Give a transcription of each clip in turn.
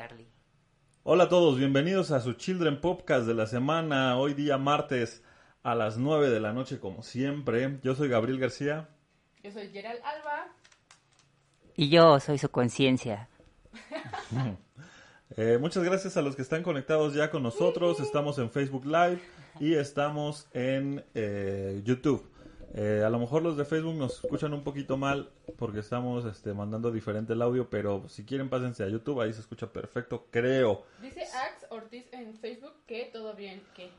Carly. Hola a todos, bienvenidos a su Children Podcast de la semana, hoy día martes a las 9 de la noche como siempre. Yo soy Gabriel García. Yo soy Gerald Alba. Y yo soy su conciencia. Eh, muchas gracias a los que están conectados ya con nosotros. Estamos en Facebook Live y estamos en eh, YouTube. Eh, a lo mejor los de Facebook nos escuchan un poquito mal porque estamos este, mandando diferente el audio, pero si quieren pásense a YouTube, ahí se escucha perfecto, creo. Dice Ax Ortiz en Facebook que todo bien, que.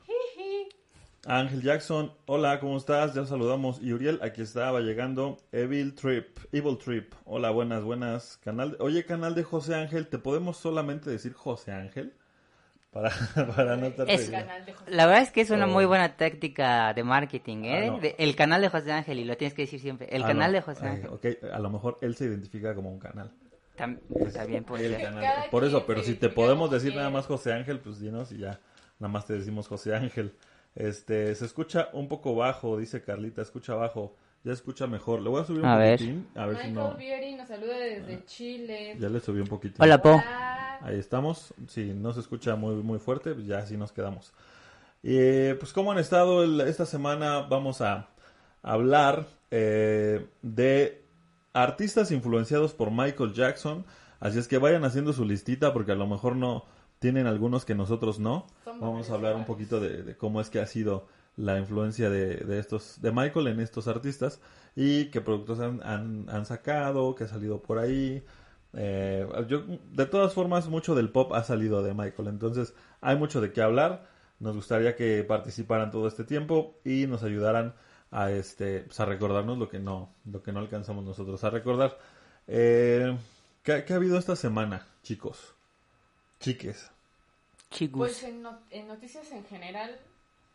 Ángel Jackson, hola, ¿cómo estás? Ya saludamos. Y Uriel, aquí estaba llegando. Evil Trip, Evil Trip. Hola, buenas, buenas. Canal de- Oye, canal de José Ángel, ¿te podemos solamente decir José Ángel? Para, para no estar Es-. La verdad es que es una Oh. muy buena táctica de marketing, ¿eh? Ah, no. De- el canal de José Ángel, y lo tienes que decir siempre. El Ah, canal no. de José Ay, Ángel. ok, a lo mejor él se identifica como un canal. Tam- también puede El ser. canal. Cada Por eso, pero si te podemos decir nada más José Ángel, pues dinos y ya. Nada más te decimos José Ángel. Este, se escucha un poco bajo, dice Carlita, escucha bajo. Ya escucha mejor. Le voy a subir un A ver. poquitín. A ver si Michael no. Vieri nos saluda desde Chile. Ya le subí un poquitín. Hola, Po. Hola. Ahí estamos. Si no se escucha muy, muy fuerte, pues ya así nos quedamos. Eh, pues cómo han estado el- esta semana, vamos a hablar eh, de artistas influenciados por Michael Jackson. Así es que vayan haciendo su listita porque a lo mejor no tienen algunos que nosotros no. Somos Vamos a hablar un poquito de, de cómo es que ha sido la influencia de, de estos de Michael en estos artistas y qué productos han, han, han sacado, que ha salido por ahí. Eh, yo, de todas formas, mucho del pop ha salido de Michael, entonces hay mucho de qué hablar. Nos gustaría que participaran todo este tiempo y nos ayudaran a este pues, a recordarnos lo que no lo que no alcanzamos nosotros a recordar. Eh, ¿qué, qué ha habido esta semana, chicos? Chiques. Chicos. Pues en noticias en general,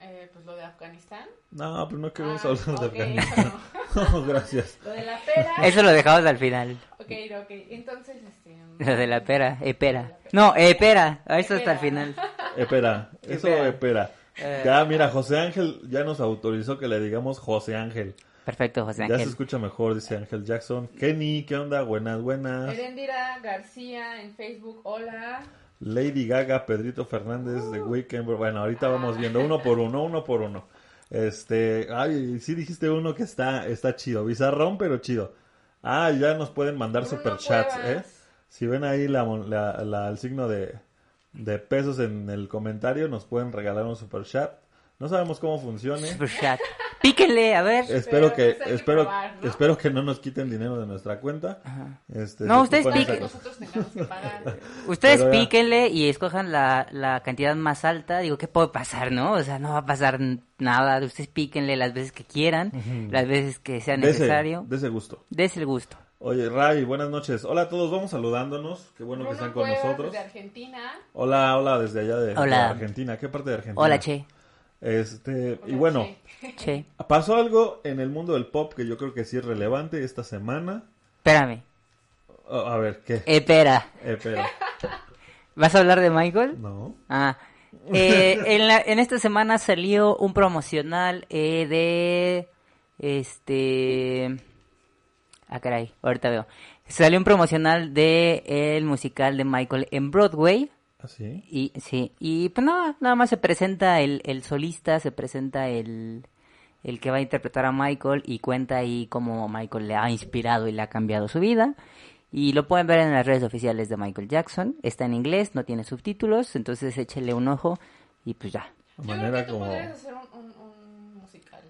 eh, pues lo de Afganistán. No, pero no queremos Ah, hablar de ok, Afganistán. eso No, gracias. no. Lo de la pera. Eso lo dejamos al final. Ok, ok. Entonces, este. Lo de la pera, epera. No, epera. Eso hasta el Epera. final. Espera, eso Espera. espera. Eh. Ya, mira, José Ángel ya nos autorizó que le digamos José Ángel. Perfecto, José Ya se Ángel. escucha mejor, dice Ángel Jackson. Kenny, ¿qué onda? Buenas, buenas. Erendira García en Facebook, hola. Lady Gaga, Pedrito Fernández de Weekend. Bueno, ahorita vamos viendo uno por uno, uno por uno. Este, ay, sí dijiste uno que está, está chido, bizarrón, pero chido. Ah, ya nos pueden mandar Bruno superchats, ¿eh? Si ven ahí la, mon- la- la- el signo de, de pesos en el comentario, nos pueden regalar un superchat. No sabemos cómo funcione. Super chat. Píquenle, a ver. Espero Pero, que, pues, espero, probar, ¿no? espero que no nos quiten dinero de nuestra cuenta. Este, No, ustedes nosotros tengamos que pagar. Ustedes Pero ya. píquenle y escojan la, la cantidad más alta. Digo, ¿qué puede pasar, no? O sea, no va a pasar nada. Ustedes píquenle las veces que quieran, las veces que sea De necesario. de ese gusto. Des el gusto. Oye, Ray, buenas noches. Hola a todos, vamos saludándonos. Qué bueno que están con Cuevas, nosotros. De Argentina. Hola, hola, desde allá de, de Hola. Argentina. ¿Qué parte de Argentina? Hola, Che. Este, y bueno, pasó algo en el mundo del pop que yo creo que sí es relevante esta semana. Espérame. Oh, a ver, ¿qué? Espera. Eh, pero, ¿Vas a hablar de Michael? no. Ah. Eh, en, la- en esta semana salió un promocional eh, de. Este. Ah, caray, ahorita veo. Salió un promocional de el musical de Michael en Broadway. ¿Así? Y sí, y pues nada, nada más se presenta el, el solista, se presenta el, el que va a interpretar a Michael y cuenta ahí cómo Michael le ha inspirado y le ha cambiado su vida. Y lo pueden ver en las redes oficiales de Michael Jackson. Está en inglés, no tiene subtítulos, entonces échele un ojo y pues ya. De Yo creo manera que tú como... podrías hacer un, un, un musical.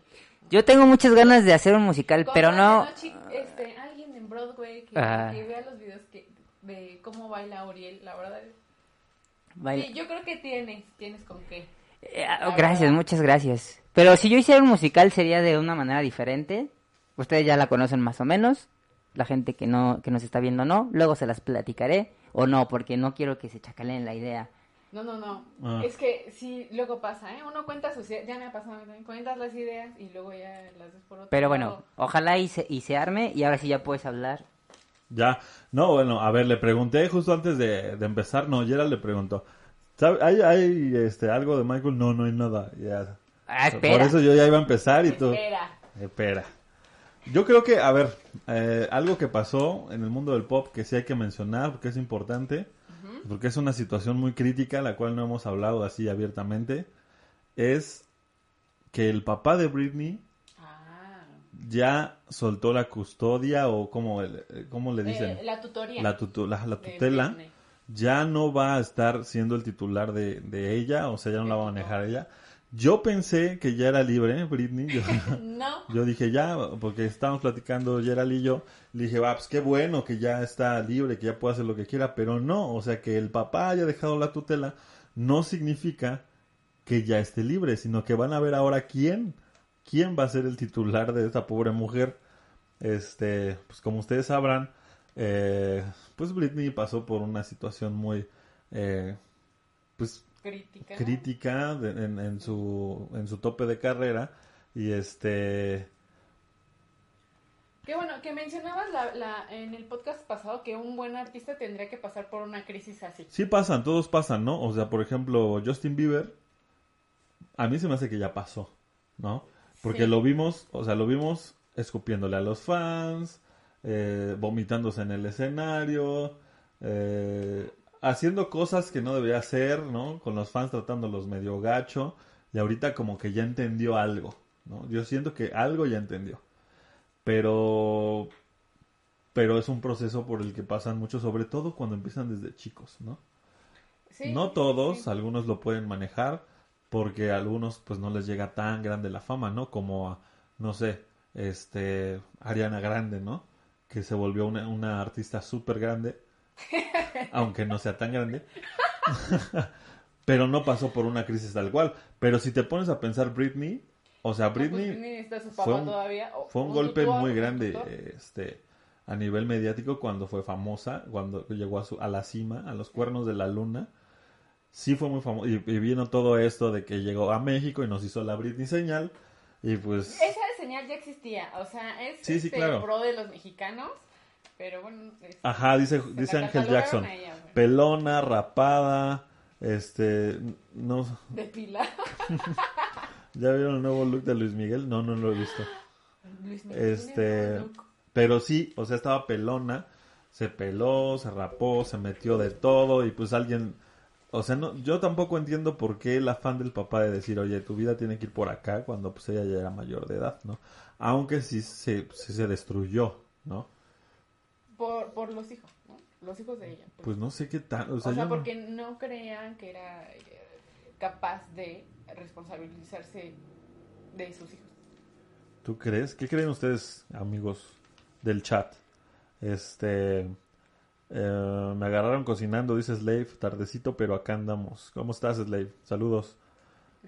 Yo tengo muchas ganas de hacer un musical, pero no... Este, alguien en Broadway que, Ah. que vea los videos que, de cómo baila Uriel, la verdad. Sí, yo creo que tienes, tienes con qué. Eh, ah, gracias, muchas gracias. Pero si yo hiciera un musical sería de una manera diferente. Ustedes ya la conocen más o menos. La gente que no que nos está viendo no. Luego se las platicaré o no, porque no quiero que se chacaleen la idea. No, no, no. Ah. Es que sí, luego pasa, ¿eh? Uno cuenta sus ideas, ya me ha pasado cuentas las ideas y luego ya las ves por otro Pero lado. bueno, ojalá y se, y se arme y ahora sí ya puedes hablar. Ya, no, bueno, a ver, le pregunté justo antes de, de empezar, no, Gerald le preguntó, ¿sabe, ¿hay, hay este, algo de Michael? No, no hay nada, ya. Ah, Por espera. eso yo ya iba a empezar y tú... Espera. Espera. Yo creo que, a ver, eh, algo que pasó en el mundo del pop que sí hay que mencionar porque es importante porque es una situación muy crítica, la cual no hemos hablado así abiertamente, es que el papá de Britney. Ya soltó la custodia o como cómo le dicen Eh, la tutoría. la, tutu- la- la de tutela ya no va a estar siendo el titular de, ella o sea ya no la va a manejar ella. Yo pensé que ya era libre Britney yo, No. yo dije ya porque estábamos platicando Gerald y yo le dije va pues qué bueno que ya está libre que ya puede hacer lo que quiera pero no o sea que el papá haya dejado la tutela no significa que ya esté libre sino que van a ver ahora quién quién va a ser el titular de esta pobre mujer. Este, pues como ustedes sabrán, eh, pues Britney pasó por una situación muy, eh, pues Crítica. crítica de- en, en su en su tope de carrera y este, Qué bueno, que mencionabas la, la, en el podcast pasado que un buen artista tendría que pasar por una crisis así. sí pasan, todos pasan, ¿no? O sea, por ejemplo, Justin Bieber, a mí se me hace que ya pasó, ¿no? Porque Sí. lo vimos, o sea, lo vimos escupiéndole a los fans, eh, vomitándose en el escenario, eh, haciendo cosas que no debería hacer, ¿no? Con los fans tratándolos medio gacho, y ahorita como que ya entendió algo, ¿no? Yo siento que algo ya entendió. Pero pero es un proceso por el que pasan muchos, sobre todo cuando empiezan desde chicos, ¿no? Sí, no todos, sí. algunos lo pueden manejar porque a algunos pues no les llega tan grande la fama, ¿no? Como a, no sé, este, Ariana Grande, ¿no? Que se volvió una, una artista súper grande, aunque no sea tan grande, pero no pasó por una crisis tal cual. Pero si te pones a pensar Britney, o sea, No, pues, Britney Britney está su papá fue un- todavía. fue un golpe tutor, muy grande tutor. este a nivel mediático cuando fue famosa cuando llegó a, su, a la cima a los cuernos de la luna sí fue muy famoso y, y vino todo esto de que llegó a México y nos hizo la Britney señal y pues Esa señal ya existía, o sea, es Sí, sí, este, claro. pro de los mexicanos, pero bueno. es- ajá dice dice Ángel Jackson ella, pelona rapada este no De pila. ya vieron el nuevo look de Luis Miguel no no lo he visto Luis Miguel Este. Pero sí, o sea, estaba pelona, se peló, se rapó, se metió de todo y pues alguien, o sea, no, yo tampoco entiendo por qué el afán del papá de decir, oye, tu vida tiene que ir por acá cuando pues ella ya era mayor de edad, ¿no? Aunque sí se, sí se destruyó, ¿no? Por, por los hijos, ¿no? Los hijos de ella. pues. Pues no sé qué tal, o o sea, yo no- porque no creían que era eh, capaz de responsabilizarse de sus hijos. ¿Tú crees? ¿Qué creen ustedes, amigos del chat? Este, eh, me agarraron cocinando, dice Slave, tardecito, pero acá andamos. ¿Cómo estás, Slave? Saludos.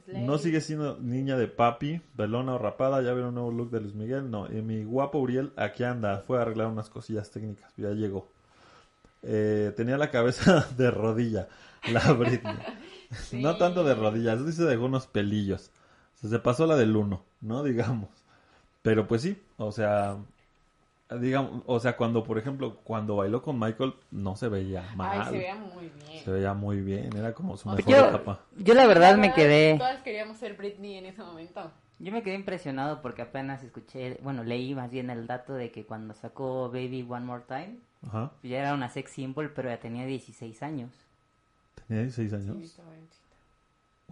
No sigue siendo niña de papi, pelona o rapada, ya vieron un nuevo look de Luis Miguel, no. Y mi guapo Uriel, aquí anda, fue a arreglar unas cosillas técnicas, ya llegó. Eh, tenía la cabeza de rodilla, la Britney. Sí. No tanto de rodillas, dice de algunos pelillos. O sea, se pasó la del uno, ¿no? Digamos. Pero pues sí, o sea, digamos, o sea, cuando, por ejemplo, cuando bailó con Michael, no se veía mal. Ay, se veía muy bien. Se veía muy bien, era como su mejor yo- etapa. Yo la verdad me quedé, Todas queríamos ser Britney en ese momento. yo me quedé impresionado porque apenas escuché, bueno, leí más bien el dato de que cuando sacó Baby One More Time, Ajá. ya era una sex symbol, pero ya tenía 16 años. Tenía 16 años. Sí.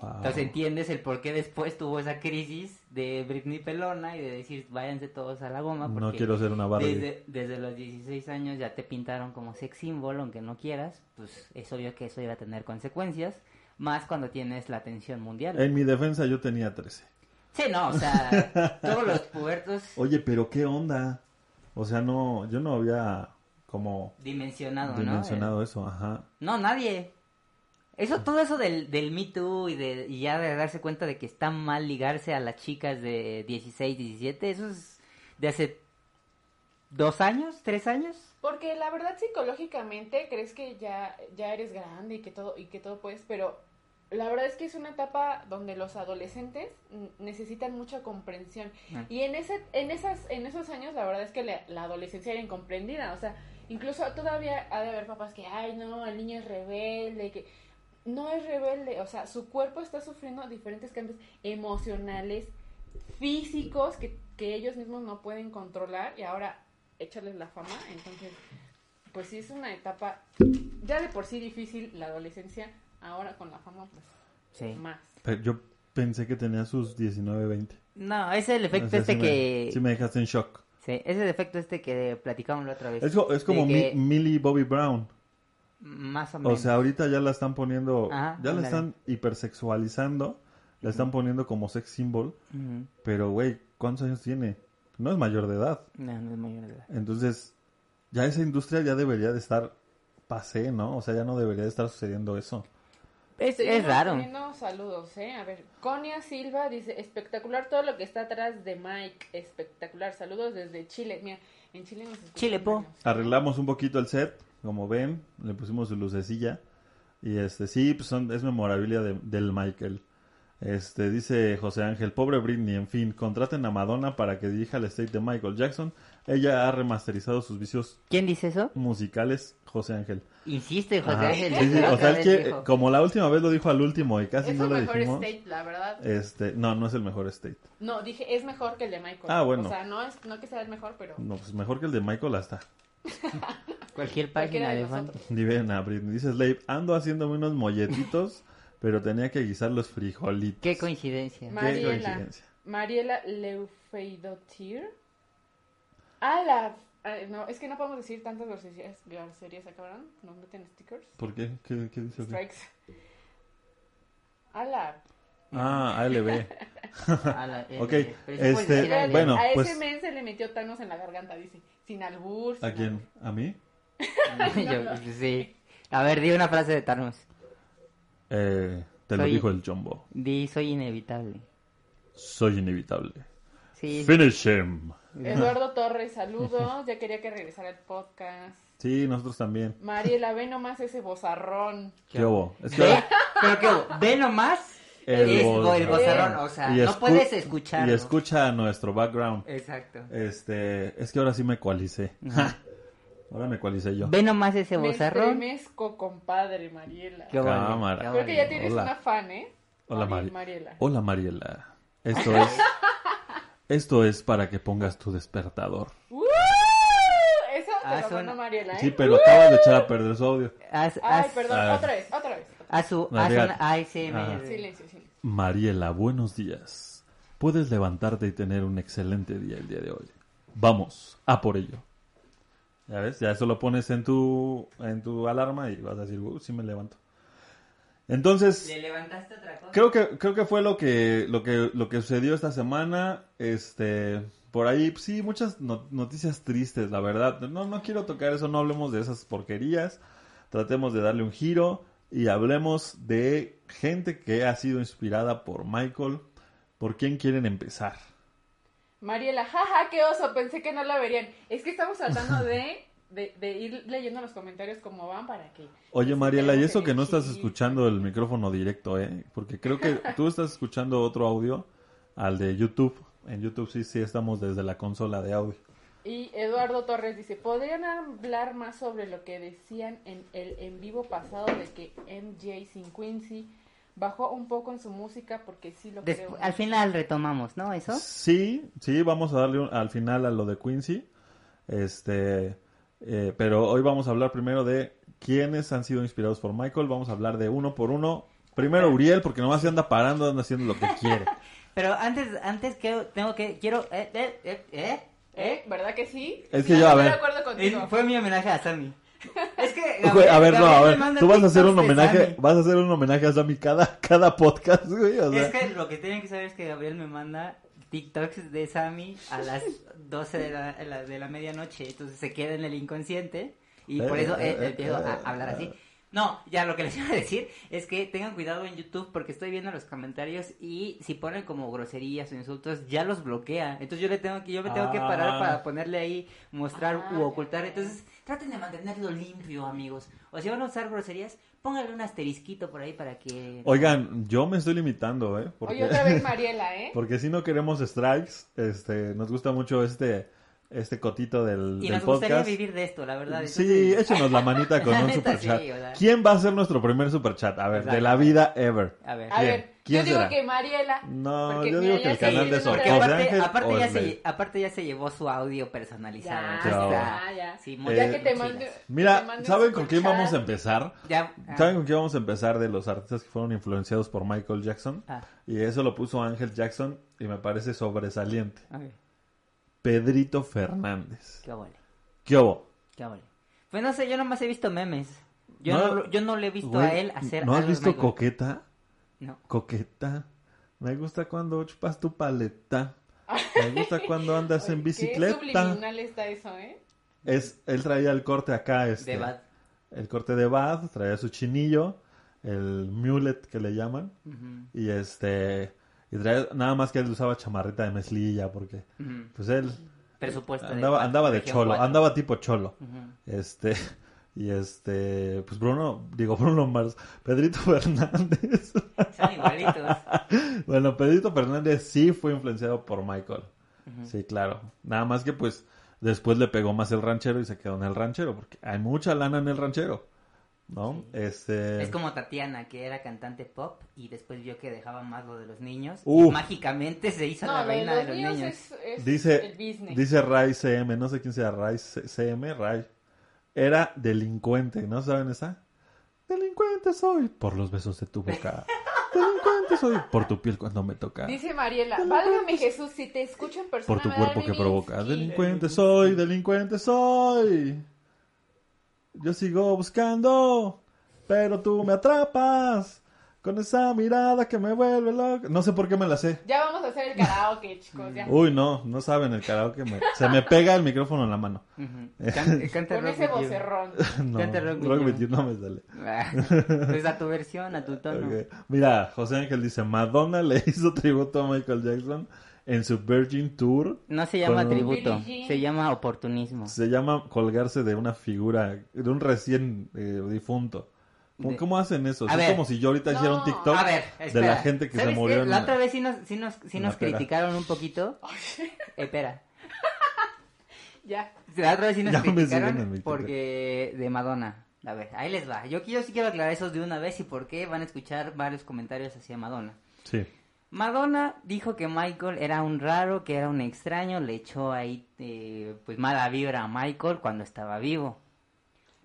Wow. Entonces entiendes el por qué después tuvo esa crisis de Britney Pelona y de decir váyanse todos a la goma. No porque quiero ser una Barbie. Desde, desde los 16 años ya te pintaron como sex symbol, aunque no quieras, pues es obvio que eso iba a tener consecuencias, más cuando tienes la atención mundial. En mi defensa yo tenía 13. Sí, no, o sea, todos los puertos Oye, pero qué onda. O sea, no, yo no había como dimensionado, ¿no? dimensionado eso, ajá. No, nadie. Eso, todo eso del, del Me Too y, de, y ya de darse cuenta de que está mal ligarse a las chicas de 16, 17, eso es de hace dos años, tres años. Porque la verdad psicológicamente crees que ya, ya eres grande y que todo y que todo puedes, pero la verdad es que es una etapa donde los adolescentes necesitan mucha comprensión Ah. y en ese en esas en esos años la verdad es que la, la adolescencia era incomprendida, o sea, incluso todavía ha de haber papás que ay, no, el niño es rebelde, que no es rebelde, o sea, su cuerpo está sufriendo diferentes cambios emocionales, físicos que, que ellos mismos no pueden controlar y ahora échales la fama, entonces pues sí es una etapa ya de por sí difícil la adolescencia, ahora con la fama pues Sí. más. Pero yo pensé que tenía sus 19, 20. No, es el efecto O sea, este sí que... Me, sí me dejaste en shock. Sí, es el efecto este que platicamos la otra vez. Es, es como De que- Mi- Millie Bobby Brown. Más o O menos. sea, ahorita ya la están poniendo, Ajá, ya la están hipersexualizando, la están poniendo como sex symbol, pero güey, ¿cuántos años tiene? No es mayor de edad. No, no es mayor de edad. Entonces, ya esa industria ya debería de estar pasé, ¿no? O sea, ya no debería de estar sucediendo eso. Es, raro. saludos, ¿eh? A ver, Conia Silva dice, espectacular todo lo que está atrás de Mike, espectacular, saludos desde Chile. Mira, en Chile nos Chile, po. Arreglamos un poquito el set, como ven, le pusimos su lucecilla. Y este, sí, pues son, es memorabilia de- del Michael. Este, dice José Ángel, pobre Britney, en fin, contraten a Madonna para que dirija el estate de Michael Jackson. Ella ha remasterizado sus vicios ¿Quién dice eso? musicales, José Ángel. Insiste, José Ajá. Ángel. Sí, sí, o sea, es que como la última vez lo dijo al último y casi Es no el lo mejor dijimos. state, la verdad. Este, no, no es el mejor state. No, dije, es mejor que el de Michael. Ah, bueno. O sea, no es no que sea el mejor, pero... No, pues mejor que el de Michael hasta. Cualquier página de nosotros. A Britney. Dice Slave, ando haciéndome unos molletitos, pero tenía que guisar los frijolitos. Qué coincidencia. Qué Mariela. coincidencia. Mariela Leufeidotir. La... ah, no, es que no podemos decir tantas groserías, groserías ¿verdad? Nos meten stickers. ¿Por qué? ¿Qué, qué dice? Strikes. A la... Ah, ALB. A la- Ok, este, bueno, a ese pues- men se le metió Thanos en la garganta, dice. Sin albur. ¿A quién? ¿A mí? Yo- sí. A ver, di una frase de Thanos. Eh, te lo dijo el Jumbo. Di, soy inevitable. Soy inevitable. Sí, Finish him. Eduardo Torres, saludos. Ya quería que regresara el podcast. Sí, nosotros también. Mariela, ve nomás ese bozarrón. ¿Qué hubo? Es que ¿Ve? ahora- ¿Pero qué hubo? ¿Ve nomás? El es voz- el bozarrón, o sea, Y no escu- puedes escucharlo. Y escucha nuestro background. Exacto. Este, es que ahora sí me ecualicé. Ajá. ahora me ecualicé yo. Ve nomás ese Me bozarrón. estremezco, compadre, Mariela. Qué Cámara. qué Creo que ya tienes Hola. una fan, ¿eh? Hola, Mari- Mari- Mariela. Hola Mariela. Esto es Esto es para que pongas tu despertador. ¡Uh! Eso te Ah, lo suena- Mariela, ¿eh? Sí, pero acabas de echar a perder su audio. Ay, perdón, Ah. otra vez, otra vez. Haz su, una ASMR. Ajá. Silencio, silencio. Mariela, buenos días. Puedes levantarte y tener un excelente día el día de hoy. Vamos, a por ello. Ya ves, ya eso lo pones en tu, en tu alarma y vas a decir, uh, sí me levanto. Entonces, ¿Le levantaste otra cosa? creo que, creo que fue lo que, lo que, lo que sucedió esta semana. Este, por ahí, sí, muchas no- noticias tristes, la verdad. No, no quiero tocar eso, no hablemos de esas porquerías. Tratemos de darle un giro y hablemos de gente que ha sido inspirada por Michael. ¿Por quién quieren empezar? Mariela, jaja, qué oso, pensé que no la verían. Es que estamos tratando de, de, de ir leyendo los comentarios como van para que... Oye, pues, Mariela, y eso que no estás escuchando el micrófono directo, ¿eh? Porque creo que tú estás escuchando otro audio al de YouTube. En YouTube sí, sí estamos desde la consola de audio. Y Eduardo Torres dice, ¿podrían hablar más sobre lo que decían en el en vivo pasado de que MJ sin Quincy bajó un poco en su música porque sí lo creo? al final retomamos, ¿no? ¿Eso? Sí, sí, vamos a darle un- al final a lo de Quincy. Este, eh, pero hoy vamos a hablar primero de quiénes han sido inspirados por Michael. Vamos a hablar de uno por uno. Primero Uriel, porque nomás se anda parando, anda haciendo lo que quiere. Pero antes, antes que tengo que, quiero, eh, eh, eh. ¿Verdad que sí? Es que yo, a ver. de acuerdo contigo. Eh, Fue mi homenaje a Sammy. Es que, Güey, a ver, no, a Gabriel me ver, tú vas a hacer un de homenaje, vas a hacer un homenaje a Sammy cada, cada podcast, güey, o sea. Es que lo que tienen que saber es que Gabriel me manda TikToks de Sammy a las 12 de la, la- de la medianoche. Entonces se queda en el inconsciente y por Eh, eso eh, eh, eh, empiezo a eh, hablar así. No, ya lo que les iba a decir es que tengan cuidado en YouTube porque estoy viendo los comentarios y si ponen como groserías o insultos ya los bloquea. Entonces yo le tengo que yo me tengo que parar Ah. para ponerle ahí mostrar Ah, u ocultar. Entonces traten de mantenerlo limpio, amigos. O si van a usar groserías, pónganle un asterisquito por ahí para que Oigan, yo me estoy limitando, ¿eh? Porque, Oye, otra vez Mariela, ¿eh? porque si no queremos strikes, este, nos gusta mucho este este cotito del, Y del nos gustaría podcast. vivir de esto, la verdad. Sí, échenos la manita con un superchat. sí, o sea. ¿Quién va a ser nuestro primer superchat? A ver, de la Exacto. vida ever. A ver. A ¿Quién? ver, ¿Quién yo digo será? que Mariela. No, porque, yo mira, digo que ya el se canal de vez. aparte, aparte, ya se, aparte ya se llevó su audio personalizado. Ya, ya, ya. Sí, Eh, muy Ya que te mande. que te Mira, mande ¿saben con quién vamos a empezar? Ya, ah, ¿Saben con quién vamos a empezar de los artistas que fueron influenciados por Michael Jackson? ah, Y eso lo puso Ángel Jackson y me parece sobresaliente. a ver, Pedrito Fernández. qué vale, ¿Qué hubo? qué vale. Pues no sé, yo nomás he visto memes. Yo No, yo no le he visto Güey, a él hacer ¿No has algo visto Michael. Coqueta? No. Coqueta. Me gusta cuando chupas tu paleta. Me gusta cuando andas en Qué bicicleta. subliminal está eso, ¿eh? Es, él traía el corte acá, este, De Bad. el corte de Bad, traía su chinillo, el mulet que le llaman, y este, y traía, nada más que él usaba chamarrita de mezclilla, porque, pues él Presupuesto. andaba, andaba de cholo, andaba tipo cholo, este, y este, pues Bruno, digo Bruno Mars, Pedrito Fernández, Son igualitos. bueno, Pedrito Fernández sí fue influenciado por Michael, sí, claro, nada más que pues después le pegó más el ranchero y se quedó en el ranchero, porque hay mucha lana en el ranchero, ¿no? Este... Es como Tatiana, que era cantante pop y después vio que dejaba más lo de los niños. Uf. Y mágicamente se hizo No, la de reina los de los niños niños. es, es Dice, el business. dice Ray CM, no sé quién sea Ray C- CM, Ray. Era delincuente, ¿no saben esa? Delincuente soy por los besos de tu boca. Delincuente soy por tu piel cuando me toca. Dice Mariela, válgame Jesús, si te escucho en persona Por tu cuerpo que Levinsky". provoca. Delincuente soy, delincuente soy. Yo sigo buscando, pero tú me atrapas. Con esa mirada que me vuelve loca. No sé por qué me la sé. Ya vamos a hacer el karaoke, chicos, ya. Uy, no, no saben el karaoke. me- se me pega el micrófono en la mano. Ujú. Can- canta Con ese vocerrón. No, Canta Rock Rock You. With You no me sale. Ah, Pues a tu versión, a tu tono. Mira, José Ángel dice, Madonna le hizo tributo a Michael Jackson en su Virgin Tour. No se llama Con- tributo, se llama oportunismo. Se llama colgarse de una figura, de un recién eh, difunto. ¿Cómo, De- cómo hacen eso? A es ver. como si yo ahorita hiciera un No. TikTok A ver, de la gente que se murió en La la- otra vez sí nos, sí nos, sí nos criticaron un poquito. espera. Ya. La otra vez sí nos Ya criticaron porque de Madonna. A ver, ahí les va. Yo, yo sí quiero aclarar eso de una vez y por qué van a escuchar varios comentarios hacia Madonna. Sí. Madonna dijo que Michael era un raro, que era un extraño, le echó ahí eh, pues mala vibra a Michael cuando estaba vivo.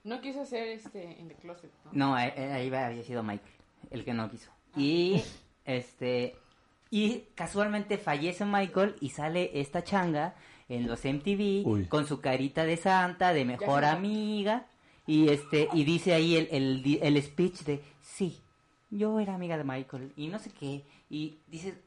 No quiso ser este en the closet, ¿no? No, eh, eh, ahí había sido Mike, el que no quiso. Y este y casualmente fallece Michael y sale esta changa en los MTV Uy. con su carita de santa, de mejor amiga y este y dice ahí el, el, di- el speech de sí, yo era amiga de Michael y no sé qué y dice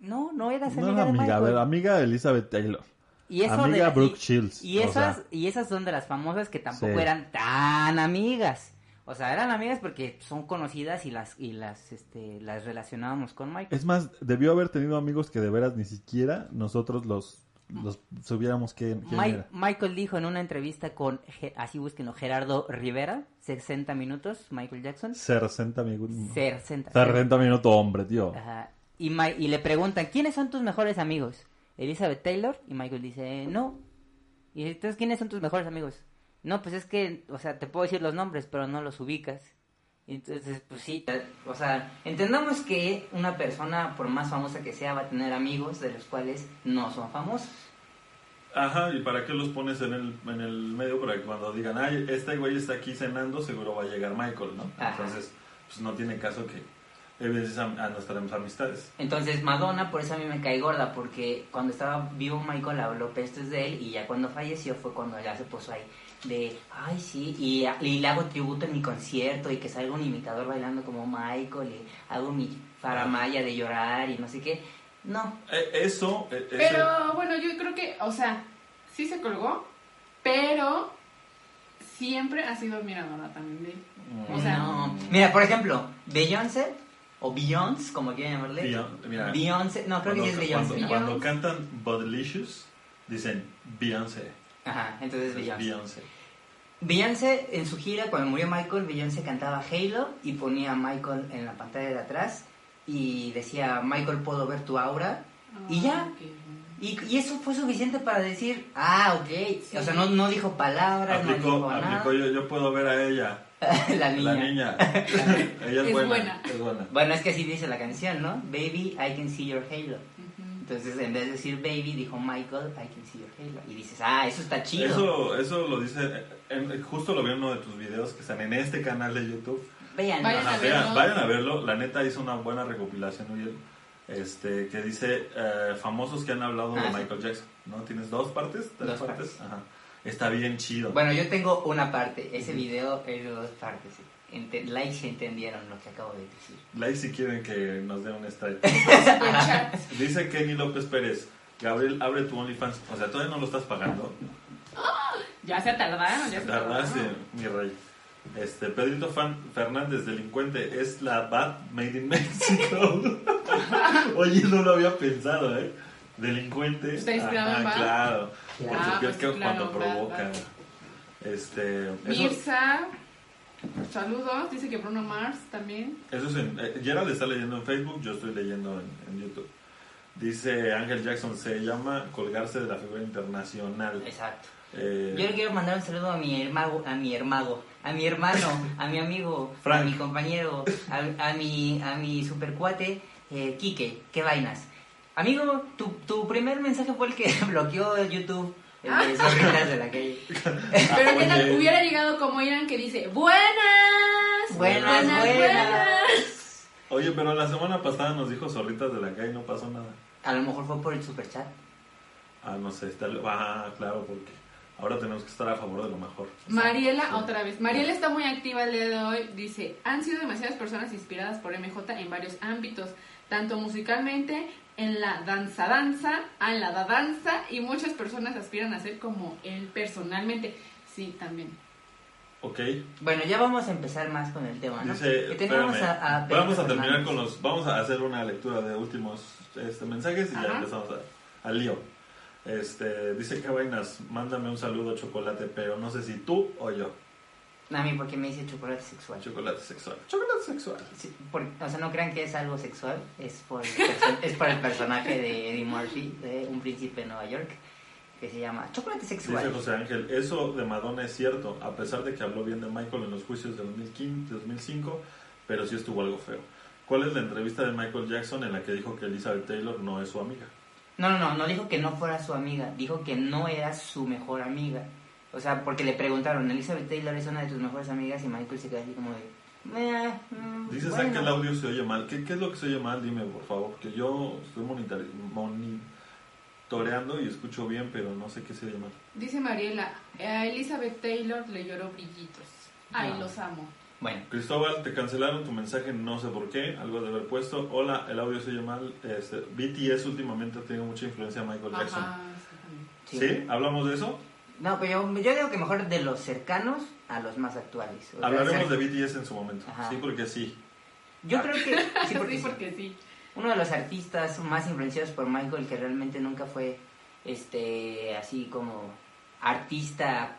no, no eras No amiga era de amiga, Michael. amiga Elizabeth Taylor. Y eso Amiga de- Brooke y- Shields, Y esas, sea. y esas son de las famosas que tampoco Sí. eran tan amigas. O sea, eran amigas porque son conocidas y las y las este las relacionábamos con Michael. Es más, debió haber tenido amigos que de veras ni siquiera nosotros los, los supiéramos era. Michael dijo en una entrevista con así búsquenlo Gerardo Rivera, 60 minutos, Michael Jackson. 60 minutos. 60. 60 minutos, hombre, tío. Ajá. Y le preguntan, ¿quiénes son tus mejores amigos? Elizabeth Taylor y Michael dice, no. Y entonces, ¿quiénes son tus mejores amigos? No, pues es que, o sea, te puedo decir los nombres, pero no los ubicas. Entonces, pues sí, o sea, entendamos que una persona, por más famosa que sea, va a tener amigos de los cuales no son famosos. Ajá, ¿y para qué los pones en el, en el medio? Para que cuando digan, ay, este güey está aquí cenando, seguro va a llegar Michael, ¿no? Ajá. Entonces, pues no tiene caso que evidencies a, a nuestras amistades. Entonces Madonna, por eso a mí me cae gorda, porque cuando estaba vivo Michael habló pestes de él y ya cuando falleció fue cuando ya se puso ahí de, ay sí, y, y le hago tributo en mi concierto y que salga un imitador bailando como Michael y hago mi faramaya de llorar y no sé qué. No, Eh, eso, eh, eso- Pero bueno, yo creo que, o sea, sí se colgó, pero siempre ha sido admiradora también de él. O sea, no. Mira, por ejemplo, Beyoncé o Beyoncé, como quieran llamarle. Beyoncé, no, creo cuando, que es Beyoncé. cuando, ¿no? Cuando cantan Bodylicious, dicen Beyoncé. Ajá, entonces Es Beyoncé. Beyoncé. Beyoncé en su gira, cuando murió Michael, Beyoncé cantaba Halo y ponía a Michael en la pantalla de atrás y decía, Michael, puedo ver tu aura. Y ya. bueno. Y, y eso fue suficiente para decir, ah, ok. O sea, no, no dijo palabras, no Aplicó, dijo nada. aplicó yo, yo puedo ver a ella. la niña. La niña. ella es, Es buena, buena. Es buena. Bueno, es que así dice la canción, ¿no? Baby, I can see your halo. Entonces, en vez de decir baby, dijo Michael, I can see your halo. Y dices, ah, eso está chido. Eso, eso lo dice, en- justo lo vi en uno de tus videos que están en este canal de YouTube. Vean, Vayan Ajá, a vean- verlo. vayan a verlo. La neta hizo una buena recopilación, Uriel, este, que dice eh, famosos que han hablado Ah, de sí. Michael Jackson. ¿No? ¿Tienes dos partes? ¿Tres Dos partes? partes. Ajá. Está bien chido. Bueno, yo tengo una parte. Ese video es de dos partes. Ente- like si entendieron lo que acabo de decir. Like si quieren que nos dé un strike. Dice Kenny López Pérez. Gabriel, abre tu OnlyFans. O sea, todavía no lo estás pagando. Ya se tardaron, ya se Tardaste, tardaron. mi rey. Este, Pedrito Fan Fernández, delincuente, es la Bat Made in Mexico. Oye, no lo había pensado, ¿eh? Delincuente. ¿Está inspirado en Bat? Claro. Por Ah, su piel pues que cuando provoca. Este, eso, Mirza, saludos. Dice que Bruno Mars también. eso es en, eh, Gerald está leyendo en Facebook, yo estoy leyendo en, en YouTube. Dice Ángel Jackson, se llama colgarse de la figura internacional. Exacto. Eh, Yo le quiero mandar un saludo a mi hermano, a mi hermano, a mi hermano, a mi amigo, Frank. a mi compañero, a, a mi, a mi supercuate, eh, Quique, qué vainas. Amigo, tu, tu primer mensaje fue el que bloqueó YouTube, el de Zorritas de la calle. Pero qué tal, hubiera llegado como Irán que dice, buenas, Buenas, buenas. Oye, pero la semana pasada nos dijo zorritas de la calle y no pasó nada. A lo mejor fue por el superchat. Ah, no sé, está, ah, claro, porque ahora tenemos que estar a favor de lo mejor. Mariela, Sí. otra vez. Mariela está muy activa el día de hoy. Dice, han sido demasiadas personas inspiradas por MJ en varios ámbitos, tanto musicalmente, en la danza danza, en la da danza, y muchas personas aspiran a ser como él personalmente. Sí, también. Ok, Bueno, ya vamos a empezar más con el tema, ¿no? dice, Que teníamos espérame, a- a vamos a terminar Fernández. con los, vamos a hacer una lectura de últimos este, mensajes y ya Ajá. empezamos a- al lío. Este, dice que vainas, mándame un saludo chocolate, pero no sé si tú o yo. A mí porque me dice chocolate sexual. Chocolate sexual. Chocolate sexual. Sí, por- o sea, no crean que es algo sexual, es por, es por el personaje de Eddie Murphy, de Un Príncipe de Nueva York, que se llama Chocolate Dice Sexual. José Ángel, eso de Madonna es cierto, a pesar de que habló bien de Michael en los juicios de 2015, 2005, pero sí estuvo algo feo. ¿Cuál es la entrevista de Michael Jackson en la que dijo que Elizabeth Taylor no es su amiga? No, no, no, no dijo que no fuera su amiga, dijo que no era su mejor amiga. O sea, porque le preguntaron, Elizabeth Taylor es una de tus mejores amigas y Michael se quedó así como de... "Eh, mm, Dice bueno". Zack que el audio se oye mal. ¿Qué, ¿Qué es lo que se oye mal? Dime, por favor, porque yo estoy monitor- monitoreando y escucho bien, pero no sé qué se oye mal. Dice Mariela, a Elizabeth Taylor le lloró brillitos. Ay, Ah. los amo. Bueno, Cristóbal, te cancelaron tu mensaje, no sé por qué, algo de haber puesto. Hola, el audio se oye mal. Este, BTS últimamente ha tenido mucha influencia de Michael Jackson. Ajá, sí. ¿Sí? ¿Hablamos de eso? No, pero yo, yo digo que mejor de los cercanos a los más actuales. O sea, Hablaremos de BTS en su momento. Ajá. Sí, porque sí. Yo creo que... Sí, porque Sí, sí. porque sí. uno de los artistas más influenciados por Michael que realmente nunca fue este así como artista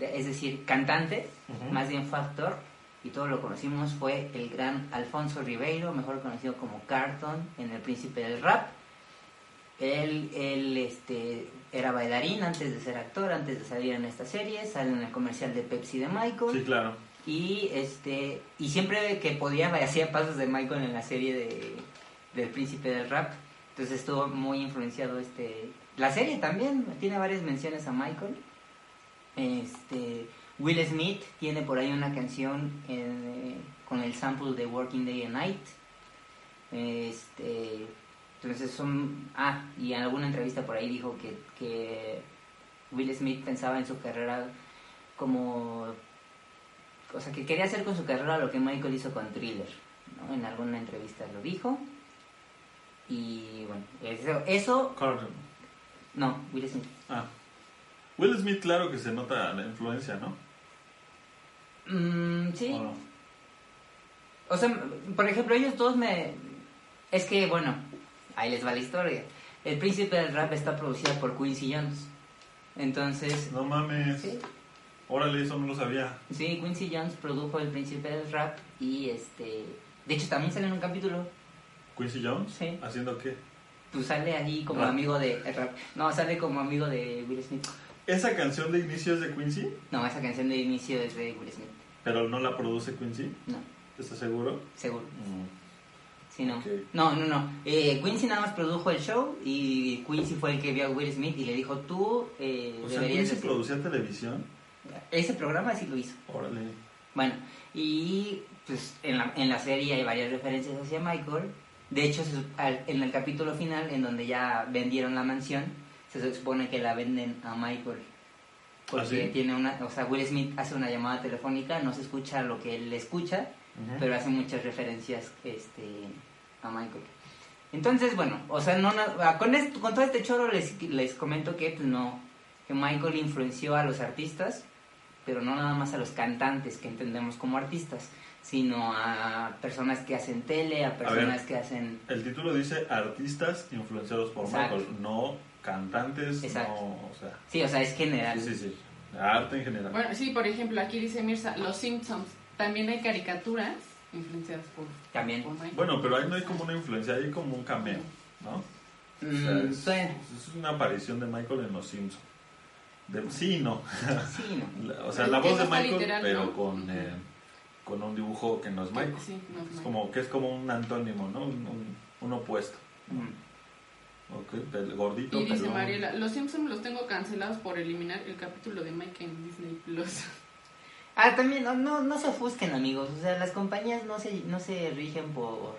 es decir cantante más bien fue actor y todos lo conocimos fue el gran Alfonso Ribeiro mejor conocido como Carton en El Príncipe del Rap él, él este, era bailarín antes de ser actor, antes de salir en esta serie, sale en el comercial de Pepsi de Michael. Sí, claro. y este y siempre que podía hacía pasos de Michael en la serie de del príncipe del rap. Entonces estuvo muy influenciado este la serie también tiene varias menciones a Michael. Este Will Smith tiene por ahí una canción eh, con el sample de Working Day and Night. Este entonces son ah y en alguna entrevista por ahí dijo que, que Will Smith pensaba en su carrera como o sea, que quería hacer con su carrera lo que Michael hizo con Thriller, ¿no? En alguna entrevista lo dijo. Y bueno, eso, eso Carlton. no, Will Smith. Ah. Will Smith, claro que se nota la influencia, ¿no? Mm, sí. ¿O no? O sea, por ejemplo, ellos dos me... Es que, bueno, ahí les va la historia. El Príncipe del Rap está producida por Quincy Jones. Entonces, No mames. sí, Órale, eso no lo sabía. sí, Quincy Jones produjo El Príncipe del Rap y este... De hecho, también sale en un capítulo. Quincy Jones. Sí. ¿Haciendo qué? pues sale ahí como Rap. amigo de... rap. No, sale como amigo de Will Smith. ¿Esa canción de inicio es de Quincy? No, esa canción de inicio es de Will Smith. Pero no la produce Quincy, No, ¿estás seguro? seguro. Mm. Sí, no. No, no, no. Eh, Quincy nada más produjo el show y Quincy fue el que vio a Will Smith y le dijo, tú eh, O sea, deberías Quincy producía televisión. Ese programa sí lo hizo. Órale. Bueno, y pues en la, en la serie hay varias referencias hacia Michael. De hecho, en el capítulo final, en donde ya vendieron la mansión, se supone que la venden a Michael. Porque ¿Ah, sí? tiene una, o sea, Will Smith hace una llamada telefónica, no se escucha lo que él escucha, pero hace muchas referencias este, a Michael. Entonces, bueno, o sea, no, ah, con, esto, con todo este choro les, les comento que, pues, no, que Michael influenció a los artistas, pero no nada más a los cantantes que entendemos como artistas, sino a personas que hacen tele, a personas que hacen... El título dice artistas influenciados por Exacto. Michael, no cantantes, Exacto. no, o sea, Sí, o sea, es general. sí, sí, sí, arte en general. Bueno, sí, por ejemplo, aquí dice Mirza, Los Simpsons. También hay caricaturas influenciadas por, También. por. Bueno, pero ahí no hay como una influencia, hay como un cameo, ¿no? O sea, Mm, es, bueno, es una aparición de Michael en Los Simpsons. De, sí, y no. sí, no. O sea, la voz de Michael, literal, pero ¿no? con, eh, con un dibujo que no es Michael. Sí, no es Es Michael. como que es como un antónimo, ¿no? Un, un- un opuesto. Mm. Ok, pel- gordito, Y dice pelón. Mariela, los Simpsons los tengo cancelados por eliminar el capítulo de Mike en Disney Plus. Ah, también, no, no, no se ofusquen, amigos. O sea, las compañías no se, no se rigen por...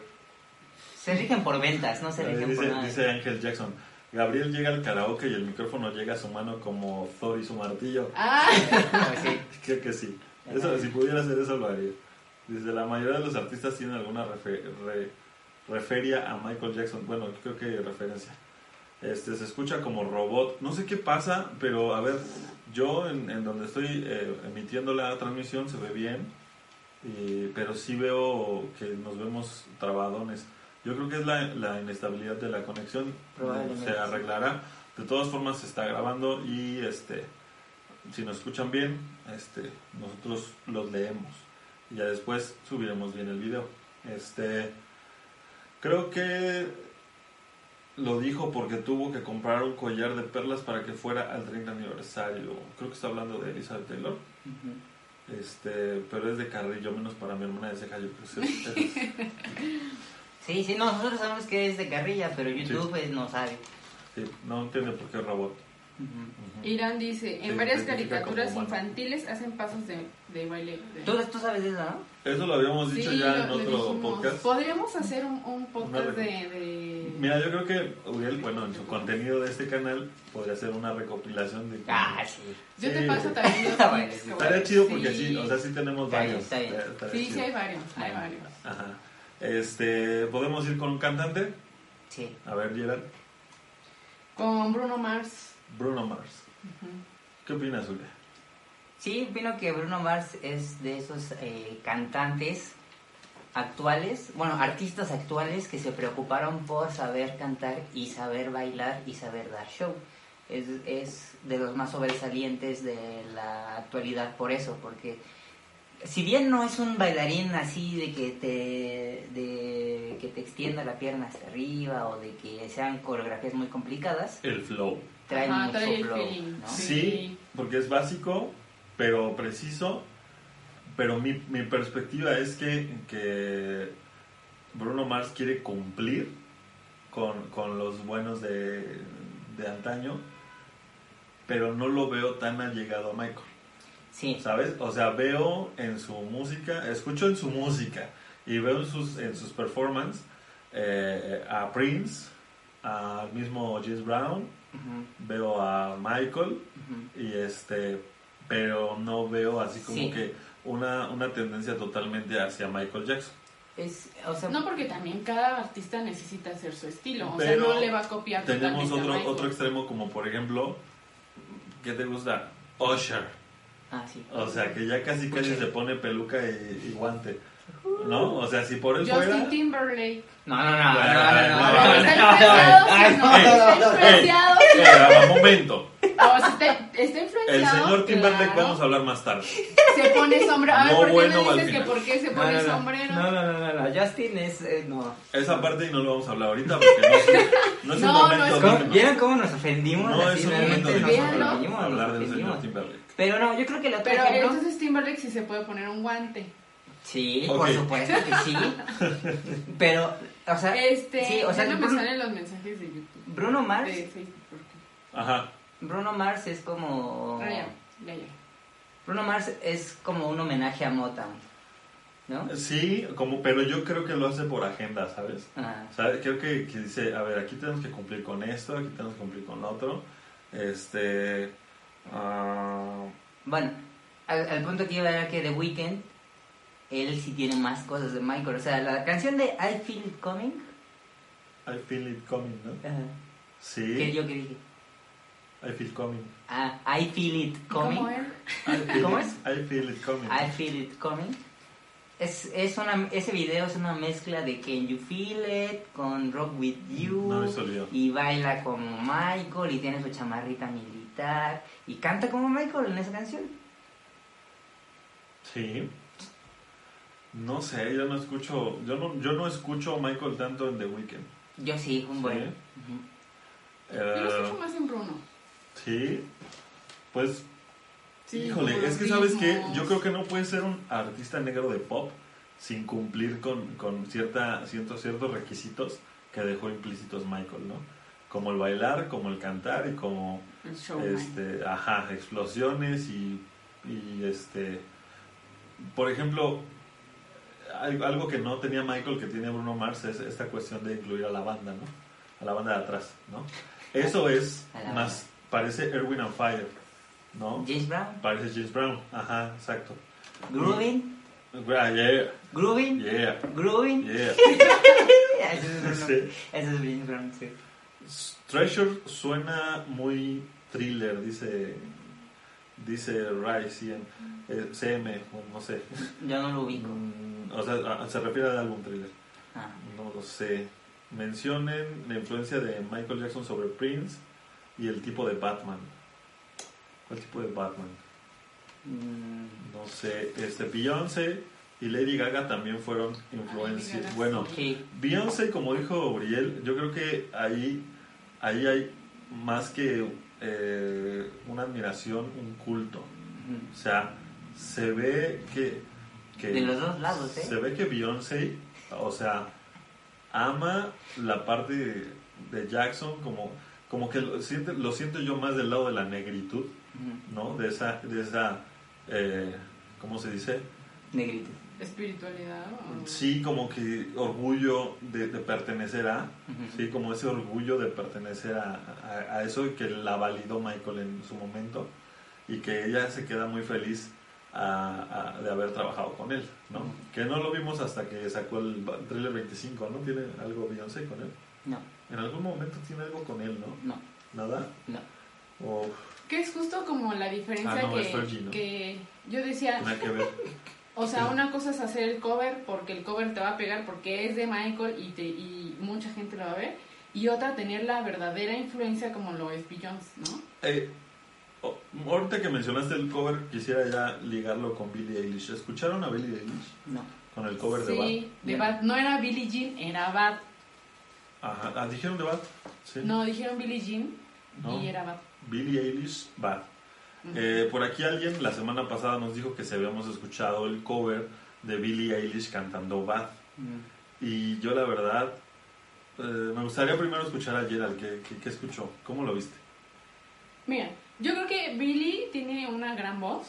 Se rigen por ventas, no se Ahí rigen por dice, nada. dice Ángel Jackson. Gabriel llega al karaoke y el micrófono llega a su mano como Thor y su martillo. Ah, sí. Creo que sí. Eso, si pudiera hacer eso, lo haría. Dice, la mayoría de los artistas tienen alguna refe- re- referia a Michael Jackson. Bueno, creo que referencia. Este, se escucha como robot. No sé qué pasa, pero a ver, yo en, en donde estoy eh, emitiendo la transmisión se ve bien, pero sí veo que nos vemos trabadones. Yo creo que es la, la inestabilidad de la conexión. Se arreglará. De todas formas se está grabando y este si nos escuchan bien, este, nosotros los leemos y ya después subiremos bien el video. Este, creo que lo dijo porque tuvo que comprar un collar de perlas para que fuera al 30 aniversario. Creo que está hablando de Elizabeth Taylor. Este, pero es de carrillo, menos para mi hermana de que es- es- Sí, sí, no, nosotros sabemos que es de carrilla, pero YouTube pues, no sabe. sí, no entiende por qué Irán dice, en varias caricaturas infantiles hacen pasos de, de baile. de- ¿Tú, tú sabes de eso, ¿no? Eso lo habíamos dicho Sí, ya lo- en otro dijimos. podcast. Podríamos hacer un, un podcast de, de- Mira, yo creo que Uriel, bueno, en su contenido de este canal podría hacer una recopilación de... Ah, sí. Yo te paso también los links, Estaría chido porque sí, o sea, sí tenemos Está varios. está bien. Sí, sí hay varios, hay varios. Ajá. Este, ¿podemos ir con un cantante? Sí. A ver, Gerard. Con Bruno Mars. Bruno Mars. ¿Qué opinas, Julia? Sí, opino que Bruno Mars es de esos eh, cantantes actuales, bueno, artistas actuales que se preocuparon por saber cantar y saber bailar y saber dar show. Es, es de los más sobresalientes de la actualidad por eso, porque si bien no es un bailarín así de que te de que te extienda la pierna hasta arriba o de que sean coreografías muy complicadas, El flow. Trae Ajá, mucho trae el flow, feeling, ¿no? sí. Sí, porque es básico, pero preciso. Pero mi, mi perspectiva es que, que Bruno Mars quiere cumplir con, con los buenos de, de antaño, pero no lo veo tan allegado a Michael. Sí. ¿Sabes? O sea, veo en su música, escucho en su música y veo en sus, en sus performances eh, a Prince, al mismo James Brown, Veo a Michael y este, pero no veo así como Sí. que una, una tendencia totalmente hacia Michael Jackson. Es, o sea, No, porque también cada artista necesita hacer su estilo. O sea, no le va a copiar Tenemos a otro, otro extremo como por ejemplo, ¿qué te gusta? Usher. ah, sí. O sea, que ya casi casi Usher. se pone peluca y, y guante. ¿No? O sea, si por él Justin fuera... Timberlake. No, no, no, no, no, no, no, no, no, no, no, no. Eh, momento. No, si está está El influenciado. señor Timberlake claro. vamos a hablar más tarde. Se pone sombrero. No, ¿por qué bueno, me dices que por qué se No, pone no, no. sombrero? No, no, no, no, no. Justin es. eh, no. Esa parte no lo vamos a hablar ahorita porque no es, no es No, un no momento es- ¿Cómo-. ¿Vieron cómo nos ofendimos? No Así es un momento nos digno Véanlo. para ofendimos, nos hablar del señor ofendimos. Timberlake. Pero no, yo creo que el otro Pero ejemplo. entonces Timberlake sí se puede poner un guante. Sí, por supuesto que sí. Pero, o sea. Este, sí, o sea, no me Bruno, salen los mensajes de YouTube. Bruno Mars. De Facebook. porque- Ajá. Bruno Mars es como. Ah, ya, ya, ya. Bruno Mars es como un homenaje a Motown. ¿No? Sí, como, pero yo creo que lo hace por agenda, ¿sabes? Ah, O sea, creo que, que dice, a ver, aquí tenemos que cumplir con esto, aquí tenemos que cumplir con lo otro. Este... ah, Bueno, al, al punto que iba era que The Weeknd, él sí tiene más cosas de Michael. O sea, la canción de I Feel It Coming. I feel it coming, ¿no? ajá, Sí. ¿Qué yo que dije? I feel coming. Ah, I Feel It Coming. ¿Cómo feel ¿Cómo it- es? I feel it coming. I Feel It Coming. Es, es una, ese video es una mezcla de Can You Feel It con Rock With You. No me y baila como Michael y tiene su chamarrita militar y canta como Michael en esa canción. Sí. No sé, yo no escucho, yo no, yo no escucho a Michael tanto en The Weeknd. Yo sí, un buen. Sí. Ujú. Yo lo Eh, escucho más en Bruno. sí, pues Sí, Híjole, es que sabes que yo creo que no puedes ser un artista negro de pop sin cumplir con, con cierta, ciertos, ciertos requisitos que dejó implícitos Michael, ¿no? Como el bailar, como el cantar y como, El este, ajá, explosiones y, y este, por ejemplo, algo que no tenía Michael que tiene Bruno Mars es esta cuestión de incluir a la banda, ¿no? A la banda de atrás, ¿no? Eso es A la más, parece Erwin and Fire, ¿no? James Brown, Parece James Brown, ajá, exacto. Grooving, Ah, yeah, yeah, Grooving. yeah. Es Bruno. Sí. Ese es James Brown, sí. Treasure suena muy thriller, dice dice Rice, en, eh, CM, no sé. Yo no lo ubico. O sea, a- se refiere al álbum thriller. Ah. No lo sé. Mencionen la influencia de Michael Jackson sobre Prince y el tipo de Batman. ¿Cuál tipo de Batman? Mm, No sé. Este Beyoncé y Lady Gaga también fueron influencias. Bueno, sí. Beyoncé, como dijo Uriel, yo creo que ahí, ahí hay más que eh, una admiración, un culto. O sea, se ve que, que De los dos lados, ¿eh? se ve que Beyoncé, o sea, ama la parte de, de Jackson como como que lo siente, lo siento yo más del lado de la negritud. ¿no? De esa de esa eh, ¿cómo se dice? Negrito. Espiritualidad. o- Sí, como que orgullo de, de pertenecer a, sí, como ese orgullo de pertenecer a, a- a eso y que la validó Michael en su momento y que ella se queda muy feliz a- a- de haber trabajado con él, ¿no? Que no lo vimos hasta que sacó el trailer 25, ¿no? ¿Tiene algo Beyoncé con él? No, En algún momento tiene algo con él, ¿no? no, ¿Nada? no. O Que es justo como la diferencia Ah, no, que, es Fergie, ¿no? que yo decía, nada que ver. o sea, Sí. una cosa es hacer el cover porque el cover te va a pegar porque es de Michael y, te, y mucha gente lo va a ver. Y otra, tener la verdadera influencia como lo es Beyoncé, ¿no? Eh, oh, ahorita que mencionaste el cover, quisiera ya ligarlo con Billie Eilish. ¿Escucharon a Billie Eilish No. con el cover de Bad? Sí, de. Bad. No era Billie Jean, era Bad. Ajá, ah, ¿dijeron de Bad? Sí. No, dijeron Billie Jean No. y era Bad. Billie Eilish, Bad. Eh, por aquí alguien la semana pasada nos dijo que se habíamos escuchado el cover de Billie Eilish cantando Bad. Mm. Y yo la verdad, eh, me gustaría primero escuchar a Gerald, ¿qué, qué, qué escuchó? ¿Cómo lo viste? Mira, yo creo que Billie tiene una gran voz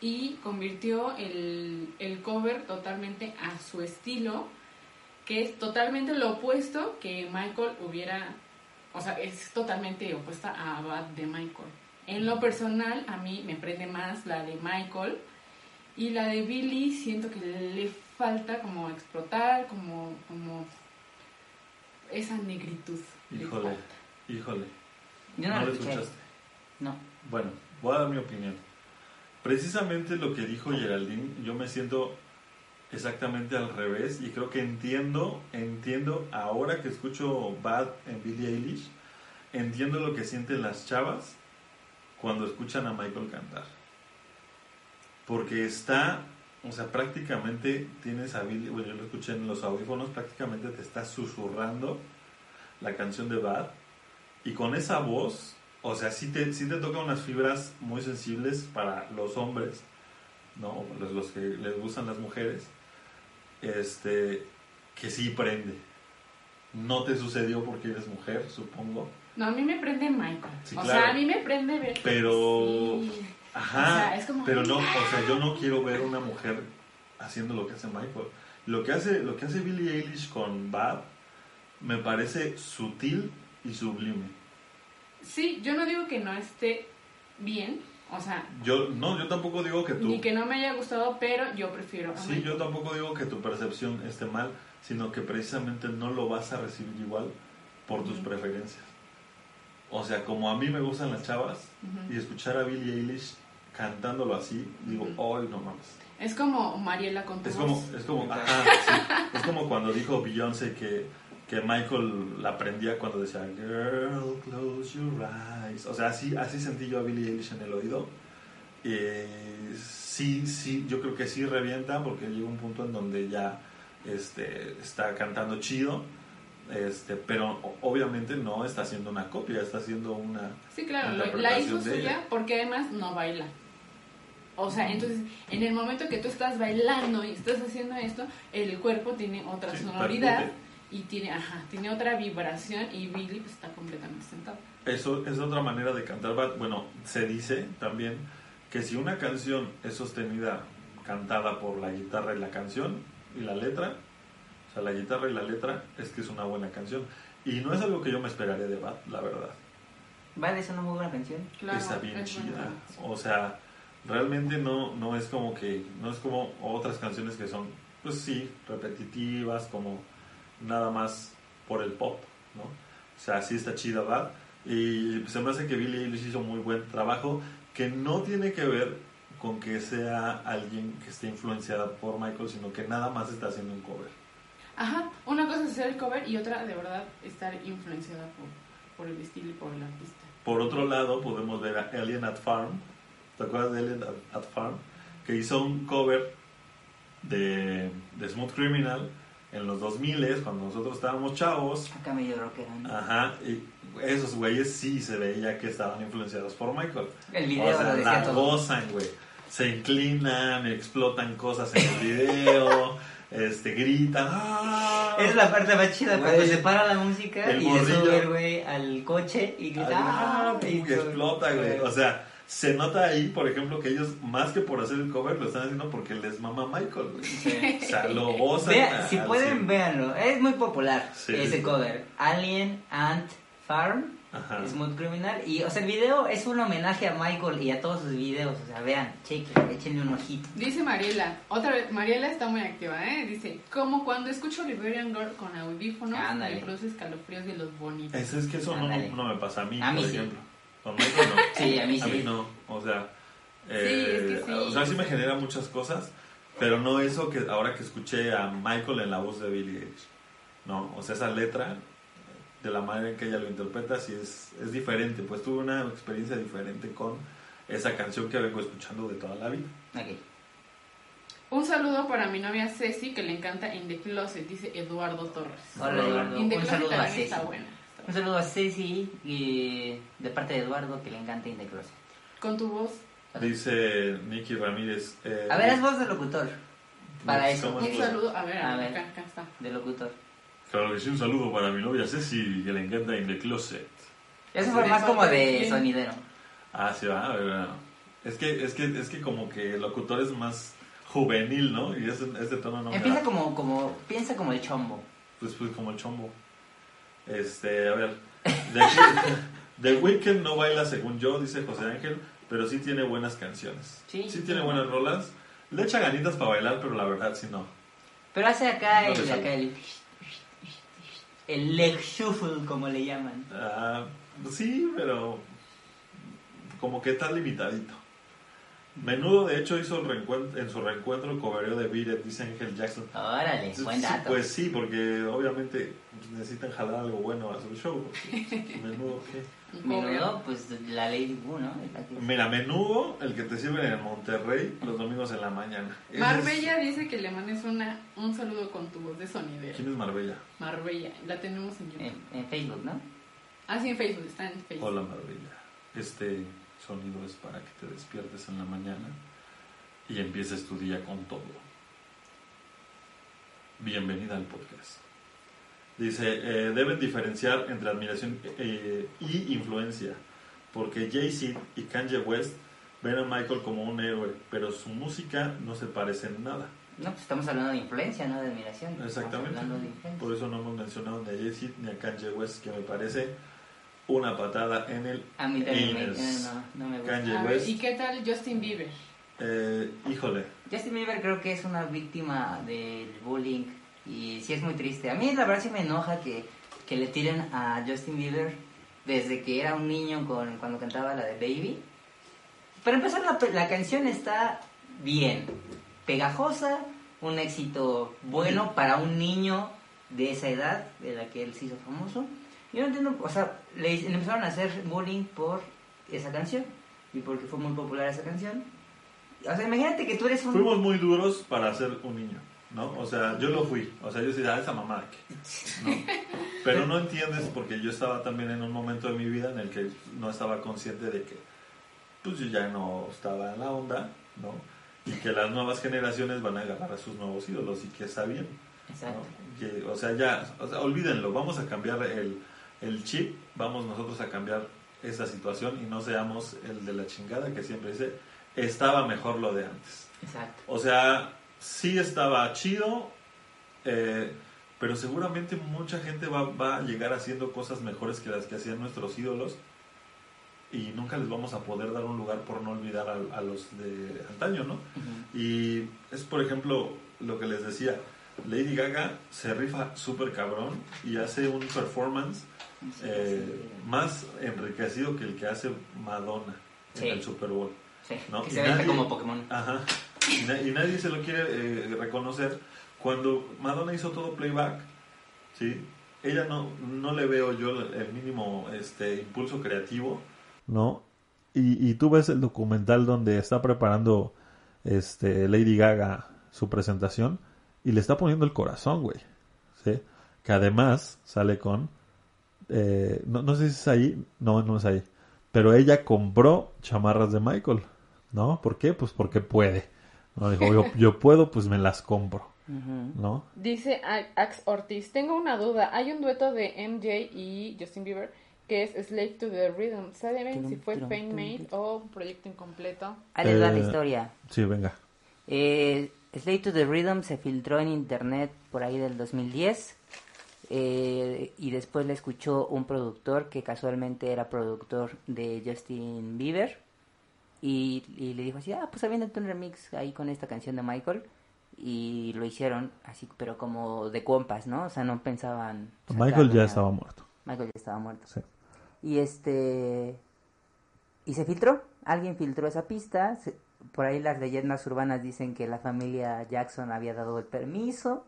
y convirtió el, el cover totalmente a su estilo, que es totalmente lo opuesto que Michael hubiera, o sea, es totalmente opuesta a Bad de Michael. En lo personal, a mí me prende más la de Michael y la de Billie siento que le falta como explotar, como, como esa negritud. le Híjole, híjole. Yo no, no lo escuchaste. No. Bueno, voy a dar mi opinión. Precisamente lo que dijo Geraldine, yo me siento exactamente al revés y creo que entiendo, entiendo ahora que escucho Bad en Billie Eilish, entiendo lo que sienten las chavas cuando escuchan a Michael cantar. Porque está, o sea, prácticamente tienes a Billy, bueno, yo lo escuché en los audífonos, prácticamente te está susurrando la canción de Bad. Y con esa voz, o sea, sí te, sí te toca unas fibras muy sensibles para los hombres, ¿no? Los, los que les gustan las mujeres, este, que sí prende. No te sucedió porque eres mujer, supongo. No, a mí me prende Michael. Sí, o claro. sea, a mí me prende ver. que Pero- sí. Ajá, O sea, es como- pero no, o sea, yo no quiero ver una mujer haciendo lo que hace Michael. Lo que hace, lo que hace Billie Eilish con Bad me parece sutil y sublime. Sí, yo no digo que no esté bien. O sea, Yo no, yo tampoco digo que tú ni que no me haya gustado, pero yo prefiero Sí, yo tampoco digo que tu percepción esté mal, sino que precisamente no lo vas a recibir igual por tus preferencias. O sea, como a mí me gustan las chavas y escuchar a Billie Eilish cantándolo así, digo. ¡ay, no mames! Es como Mariela con tu Es voz. como, es como, ajá, sí. es como cuando dijo Beyoncé que, que Michael la aprendía cuando decía Girl, close your eyes. O sea, así, así sentí yo a Billie Eilish en el oído. Eh, sí, sí, yo creo que sí revienta porque llega un punto en donde ya este, está cantando chido. Este, pero obviamente no está haciendo una copia, está haciendo una Sí, claro, la hizo suya ella. porque además no baila. O sea, entonces, en el momento que tú estás bailando y estás haciendo esto, el cuerpo tiene otra Sí, sonoridad percute. Y tiene, ajá, tiene otra vibración y Billy pues, está completamente sentado. Eso es otra manera de cantar. Bad. Bueno, se dice también que si una canción es sostenida, cantada por la guitarra y la canción y la letra, o sea, la guitarra y la letra, es que es una buena canción. Y no es algo que yo me esperaría de Bad, la verdad. Vale, es una muy buena canción. Claro, Está bien es chida. O sea, realmente no, no es como que, no es como otras canciones que son, pues sí, repetitivas, como nada más por el pop, ¿no? O sea, sí está chida, Bad. Y se me hace que Billie Eilish hizo muy buen trabajo, que no tiene que ver con que sea alguien que esté influenciada por Michael, sino que nada más está haciendo un cover. Ajá, una cosa es hacer el cover y otra de verdad estar influenciada por, por el estilo y por el artista. Por otro lado, podemos ver a Alien at Farm. ¿Te acuerdas de Alien at, at Farm? Que hizo un cover de, de Smooth Criminal en los 2000 cuando nosotros estábamos chavos. Acá medio rockero. ¿no? Ajá, y esos güeyes sí se veía que estaban influenciados por Michael. El video o sea, lo decía la gozan, güey. Se inclinan, explotan cosas en el video, este, gritan. ¡ah! Es la parte más chida cuando se para la música El y se sube el güey al coche y grita Ah, ¡ah! y que explota, güey. O sea, se nota ahí, por ejemplo, que ellos, más que por hacer el cover, lo están haciendo porque les mama Michael, güey. Sí. O sea, lo gozan. Vea, a- si pueden, véanlo. Es muy popular Sí. ese cover. Alien Ant Farm, Ajá. Smooth Criminal. Y, o sea, el video es un homenaje a Michael y a todos sus videos. O sea, vean, chequen, échenle un ojito. Dice Mariela, otra vez, Mariela está muy activa, ¿eh? Dice, como cuando escucho Liberian Girl con audífonos, me produce escalofríos de los bonitos. Es, es que eso no, me pasa a mí, A mí por sí. ejemplo. Con Michael no. Sí, a mí A sí. mí no. O sea, Sí, eh, es que sí. o sea, sí me genera muchas cosas, pero no eso que ahora que escuché a Michael en la voz de Billie Eilish. No, o sea, esa letra, de la manera en que ella lo interpreta, sí es, es diferente. Pues tuve una experiencia diferente con esa canción que vengo escuchando de toda la vida. Ok. Un saludo para mi novia Ceci, que le encanta In the Closet, dice Eduardo Torres. Hola, Eduardo. In the Un Closet saludo a también está Ceci. buena. Un saludo a Ceci y de parte de Eduardo que le encanta In the Closet. Con tu voz. Dice Nicky Ramírez. eh, A ver, es voz de locutor. Para eso. ¿cómo Un saludo, a ver, A a ver. Acá, acá está. De locutor. Claro que sí, un saludo para mi novia Ceci, que le encanta In the Closet. Eso fue más como de sonidero. Ah, sí, va, a ver, bueno. Es que, es que, es que como que el locutor es más juvenil, ¿no? Y ese, ese tono no me Empieza da. como, como, piensa como el chombo. Pues, pues como el chombo. Este, a ver. The, The Weeknd no baila según yo, dice José Ángel, pero sí tiene buenas canciones. Sí. tiene buenas rolas. Le echa ganitas para bailar, pero la verdad sí no. Pero hace acá No el, acá el, el leg shuffle, como le llaman. Ah, sí, pero como que está limitadito. Menudo, de hecho, hizo el reencuentro, en su reencuentro cobereo de Beat It, dice Ángel Jackson. Órale, buen dato. Pues sí, porque obviamente necesitan jalar algo bueno a su show. porque Menudo, ¿qué? Menudo, pues la Lady Wu, ¿no? Mira, menudo, el que te sirven en Monterrey los domingos en la mañana. Es- Marbella dice que le mandes una, un saludo con tu voz de sonidero. ¿Quién es Marbella? Marbella, la tenemos en YouTube. En, en Facebook, ¿no? Ah, sí, en Facebook, está en Facebook. Hola Marbella. Este sonido es para que te despiertes en la mañana y empieces tu día con todo. Bienvenida al podcast. Dice, eh, deben diferenciar entre admiración eh, y influencia, porque Jay-Z y Kanye West ven a Michael como un héroe, pero su música no se parece en nada. No, pues estamos hablando de influencia, no de admiración. Exactamente. de. Por eso no hemos mencionado ni a Jay-Z ni a Kanye West, que me parece una patada en el A mí también me, Inés. no, no me gusta. Kanye West. ¿y qué tal Justin Bieber? Eh, híjole, Justin Bieber creo que es una víctima del bullying y sí es muy triste. A mí la verdad sí me enoja que, que le tiren a Justin Bieber desde que era un niño con, cuando cantaba la de Baby. Para empezar, la, la canción está bien, pegajosa, un éxito bueno para un niño de esa edad de la que él se hizo famoso. Yo no entiendo, o sea, le, le empezaron a hacer bullying por esa canción y porque fue muy popular esa canción. O sea, imagínate que tú eres un... fuimos muy duros para ser un niño, ¿no? O sea, yo lo fui. O sea, yo decía, ah, esa mamá, ¿qué? ¿no? Pero no entiendes porque yo estaba también en un momento de mi vida en el que no estaba consciente de que, pues yo ya no estaba en la onda, ¿no? Y que las nuevas generaciones van a agarrar a sus nuevos ídolos y que está bien. Exacto. ¿no? Que, o sea, ya, o sea, olvídenlo, vamos a cambiar el, el chip, vamos nosotros a cambiar esa situación y no seamos el de la chingada que siempre dice, estaba mejor lo de antes. Exacto. O sea, sí estaba chido, eh, pero seguramente mucha gente va, va a llegar haciendo cosas mejores que las que hacían nuestros ídolos y nunca les vamos a poder dar un lugar por no olvidar a, a los de antaño, ¿no? Y es, por ejemplo, lo que les decía, Lady Gaga se rifa súper cabrón y hace un performance eh, más enriquecido que el que hace Madonna Sí. en el Super Bowl. Sí, ¿no? que se nadie- como Pokémon. Ajá. Y, na- y nadie se lo quiere eh, reconocer. Cuando Madonna hizo todo playback, ¿sí? Ella no, no le veo yo el el mínimo este, impulso creativo. ¿No? Y, y tú ves el documental donde está preparando este, Lady Gaga su presentación y le está poniendo el corazón, güey. ¿Sí? Que además sale con... eh, no, no sé si es ahí. No, no es ahí. Pero ella compró chamarras de Michael. ¿No? ¿Por qué? Pues porque puede. ¿no? Dijo, yo, yo puedo, pues me las compro. ¿No? Dice Ax Ortiz, tengo una duda. Hay un dueto de MJ y Justin Bieber que es Slave to the Rhythm. ¿Saben si fue turum, made o un proyecto incompleto? Ahí les va la Eh, historia. Sí, venga. Eh, Slave to the Rhythm se filtró en internet por ahí del 2010 eh, y después le escuchó un productor que casualmente era productor de Justin Bieber y, y le dijo así, ah, pues aviéntate un remix ahí con esta canción de Michael y lo hicieron así, pero como de compas, ¿no? O sea, no pensaban... Michael sacarlo ya estaba muerto. Michael ya estaba muerto. Sí. Y este. Y se filtró. Alguien filtró esa pista. se- por ahí las leyendas urbanas dicen que la familia Jackson había dado el permiso.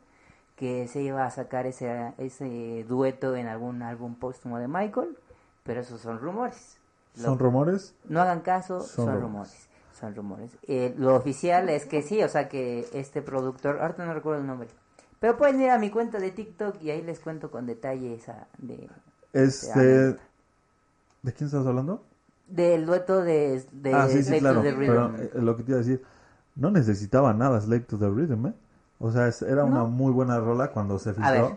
Que se iba a sacar ese, ese dueto en algún álbum póstumo de Michael. Pero esos son rumores. Lo- ¿Son rumores? no hagan caso, Son son, rumores. rumores. Son rumores. Eh, lo oficial es que sí, o sea que este productor, ahorita no recuerdo el nombre. Pero pueden ir a mi cuenta de TikTok y ahí les cuento con detalle esa de, Este... ¿De quién estás hablando? Del dueto de, de ah, sí, sí, claro. Pero eh, lo que te iba a decir, no necesitaba nada Slave to the Rhythm, ¿eh? O sea, es- era una No. muy buena rola cuando se A filtró. ver,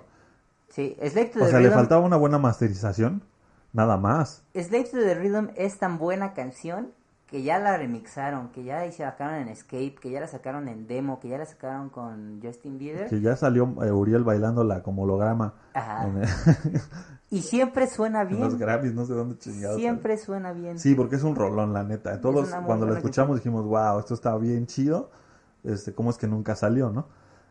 sí, Slave to O the sea, le faltaba una buena masterización, nada más. Slave to the Rhythm es tan buena canción que ya la remixaron, que ya la sacaron en Escape, que ya la sacaron en demo, que ya la sacaron con Justin Bieber. Que ya salió eh, Uriel bailándola como holograma Ajá. Y siempre suena en los bien. Grammys, no sé dónde chingados. Siempre suena bien. Sí, porque es un rolón, la neta. Todos cuando lo buena escuchamos dijimos, wow, esto está bien chido. Este, cómo es que nunca salió, ¿no?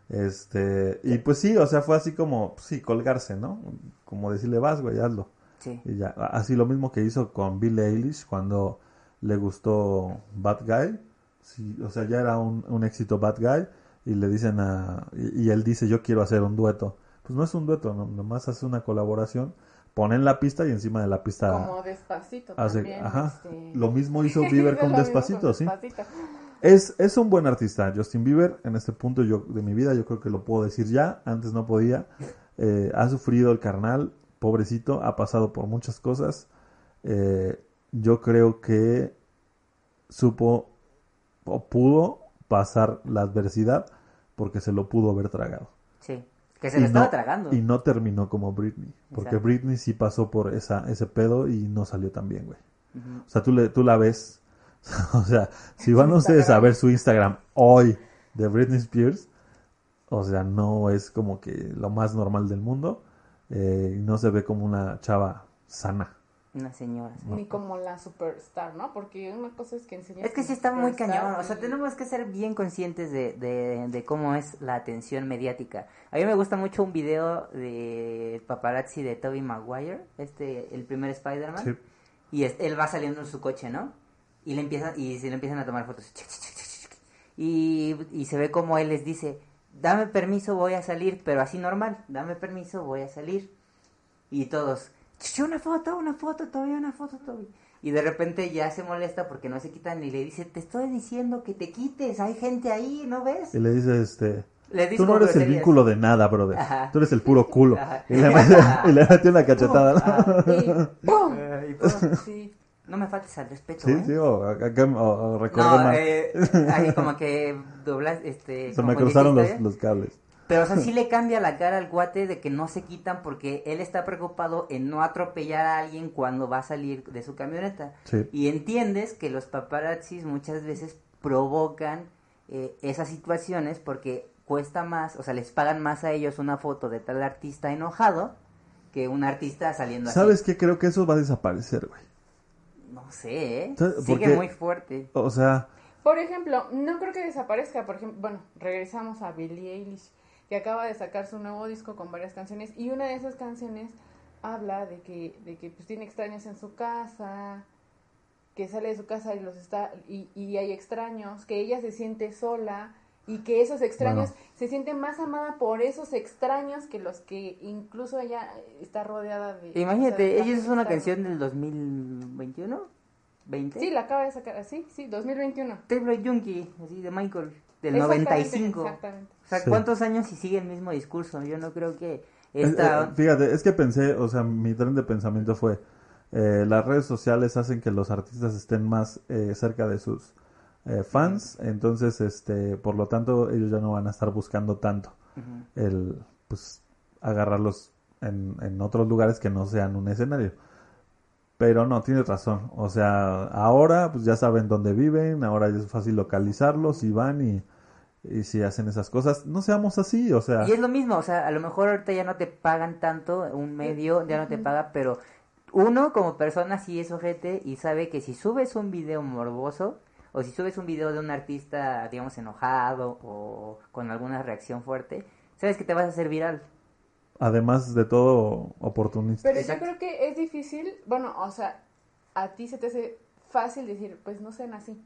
Este, y pues sí, o sea, fue así como, sí, colgarse, ¿no? Como decirle, vas, güey, hazlo. Sí. Y ya, así lo mismo que hizo con Billie Eilish cuando le gustó Bad Guy, Sí, o sea, ya era un, un éxito Bad Guy y le dicen a... Y, y él dice, yo quiero hacer un dueto. Pues no es un dueto, no- nomás hace una colaboración, ponen la pista y encima de la pista Como despacito hace... también. Ajá. este. Lo mismo hizo Bieber con Despacito, con sí. Despacito. Es, es un buen artista, Justin Bieber. En este punto yo, de mi vida yo creo que lo puedo decir ya. Antes no podía. Eh, ha sufrido el carnal, pobrecito, ha pasado por muchas cosas. Eh, yo creo que supo o pudo pasar la adversidad porque se lo pudo haber tragado. Sí. Que se Y lo estaba no- tragando. Y no terminó como Britney. Porque Exacto. Britney sí pasó por esa, ese pedo y no salió tan bien, güey. O sea, tú, le, tú la ves. o sea, si van ustedes a ver su Instagram hoy de Britney Spears, o sea, no es como que lo más normal del mundo. eh, no se ve como una chava sana. Una señora. sí. Ni como la superstar, ¿no? Porque una cosa es que enseñas Es que sí está muy cañón. O sea, tenemos que ser bien conscientes de, de, de cómo es la atención mediática. A mí me gusta mucho un video de paparazzi de Tobey Maguire, este, el primer Spider-Man. Sí. Y es- él va saliendo en su coche, ¿no? Y le empiezan, y se le empiezan a tomar fotos. Y, y se ve como él les dice, dame permiso, voy a salir, pero así normal, dame permiso, voy a salir. Y todos, "Ch, una foto, una foto, todavía una foto, Toby. Y de repente ya se molesta porque no se quitan y le dice, te estoy diciendo que te quites, hay gente ahí, ¿no ves? Y le dice, este... Le dice Tú no eres el vínculo de nada, brother. Ajá. Tú eres el puro culo. Ajá. Y le, mete una cachetada. ¿no? Ah, Y ¡pum! eh, y pum. Sí. No me faltes al respeto, Sí, ¿eh? sí, o, acá- o- No, mal. eh, ahí como que doblas, este... Se me cruzaron los, hiciste, los cables. Pero, o sea, sí le cambia la cara al guate de que no se quitan porque él está preocupado en no atropellar a alguien cuando va a salir de su camioneta. Sí. Y entiendes que los paparazzis muchas veces provocan eh, esas situaciones porque cuesta más, o sea, les pagan más a ellos una foto de tal artista enojado que un artista saliendo ¿Sabes qué? Creo que eso va a desaparecer, güey. No sé, ¿eh? ¿Sabes por Sigue qué? muy fuerte. O sea, Por ejemplo, no creo que desaparezca. Por ejemplo, bueno, regresamos a Billie Eilish, que acaba de sacar su nuevo disco con varias canciones y una de esas canciones habla de que, de que pues tiene extraños en su casa, que sale de su casa y los está y, y hay extraños, que ella se siente sola y que esos extraños Bueno. se siente más amada por esos extraños que los que incluso ella está rodeada de. Imagínate, o sea, la ella es una canción del 2021, 20. Sí, la acaba de sacar así, sí, 2021. Table Junkie, así de Michael, del Exactamente, 95. Exactamente. O sea, Sí. ¿cuántos años y sigue el mismo discurso? Yo no creo que Es- esta... eh, fíjate, es que pensé, o sea, mi tren de pensamiento fue, eh, las redes sociales hacen que los artistas estén más eh, cerca de sus eh, fans, entonces, este, por lo tanto, ellos ya no van a estar buscando tanto el, pues, agarrarlos en, en otros lugares que no sean un escenario. Pero no, tienes razón. O sea, ahora pues ya saben dónde viven, ahora ya es fácil localizarlos y van y, y si hacen esas cosas, no seamos así, o sea, Y es lo mismo, o sea, a lo mejor ahorita ya no te pagan tanto, un medio ya no te paga, pero uno como persona sí es ojete y sabe que si subes un video morboso o si subes un video de un artista, digamos, enojado o con alguna reacción fuerte, sabes que te vas a hacer viral. además de todo oportunista. Pero Exacto. yo creo que es difícil, bueno, o sea, a ti se te hace fácil decir, pues no sean así.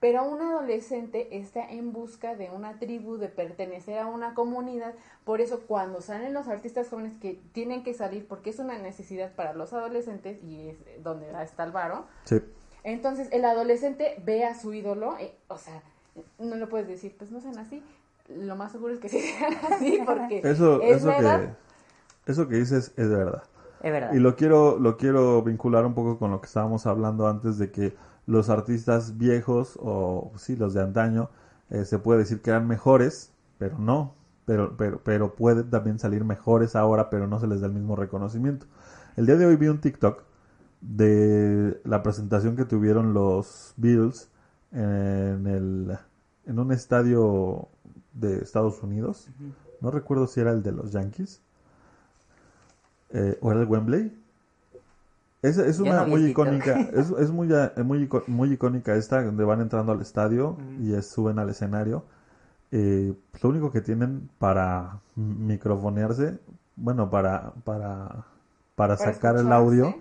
Pero un adolescente está en busca de una tribu, de pertenecer a una comunidad. Por eso cuando salen los artistas jóvenes que tienen que salir, porque es una necesidad para los adolescentes y es donde está el varo, Sí. Entonces el adolescente ve a su ídolo, eh, o sea, no le puedes decir, pues no sean así. Lo más seguro es que sí sean así, porque Eso, es eso la edad. que, eso que dices es verdad. Es verdad. Y lo quiero, lo quiero vincular un poco con lo que estábamos hablando antes de que los artistas viejos o sí los de antaño eh, se puede decir que eran mejores, pero no, pero, pero, pero pueden también salir mejores ahora, pero no se les da el mismo reconocimiento. El día de hoy vi un TikTok de la presentación que tuvieron los Beatles en el en un estadio de Estados Unidos. No recuerdo si era el de los Yankees eh, o era el Wembley. Es, es una no muy icónica, es, es muy, eh, muy, muy icónica esta, donde van entrando al estadio y es- suben al escenario. Eh, lo único que tienen para microfonearse, bueno, para, para, para Para sacar el audio,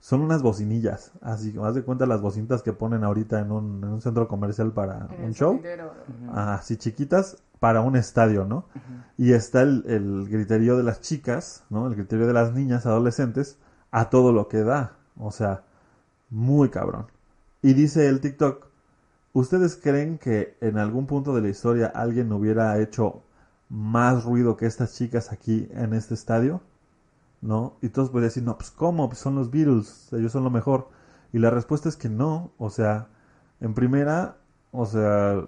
son unas bocinillas, así que haz de cuenta las bocinitas que ponen ahorita en un, en un centro comercial para En un show. así chiquitas para un estadio, ¿no? Y está el, el griterío de las chicas, ¿no? El griterío de las niñas adolescentes a todo lo que da. O sea, muy cabrón. Y dice el TikTok, ¿ustedes creen que en algún punto de la historia alguien hubiera hecho más ruido que estas chicas aquí en este estadio? ¿No? Y todos pueden decir, no, pues ¿cómo? Pues son los Beatles, ellos son lo mejor. Y la respuesta es que no, o sea, en primera, o sea,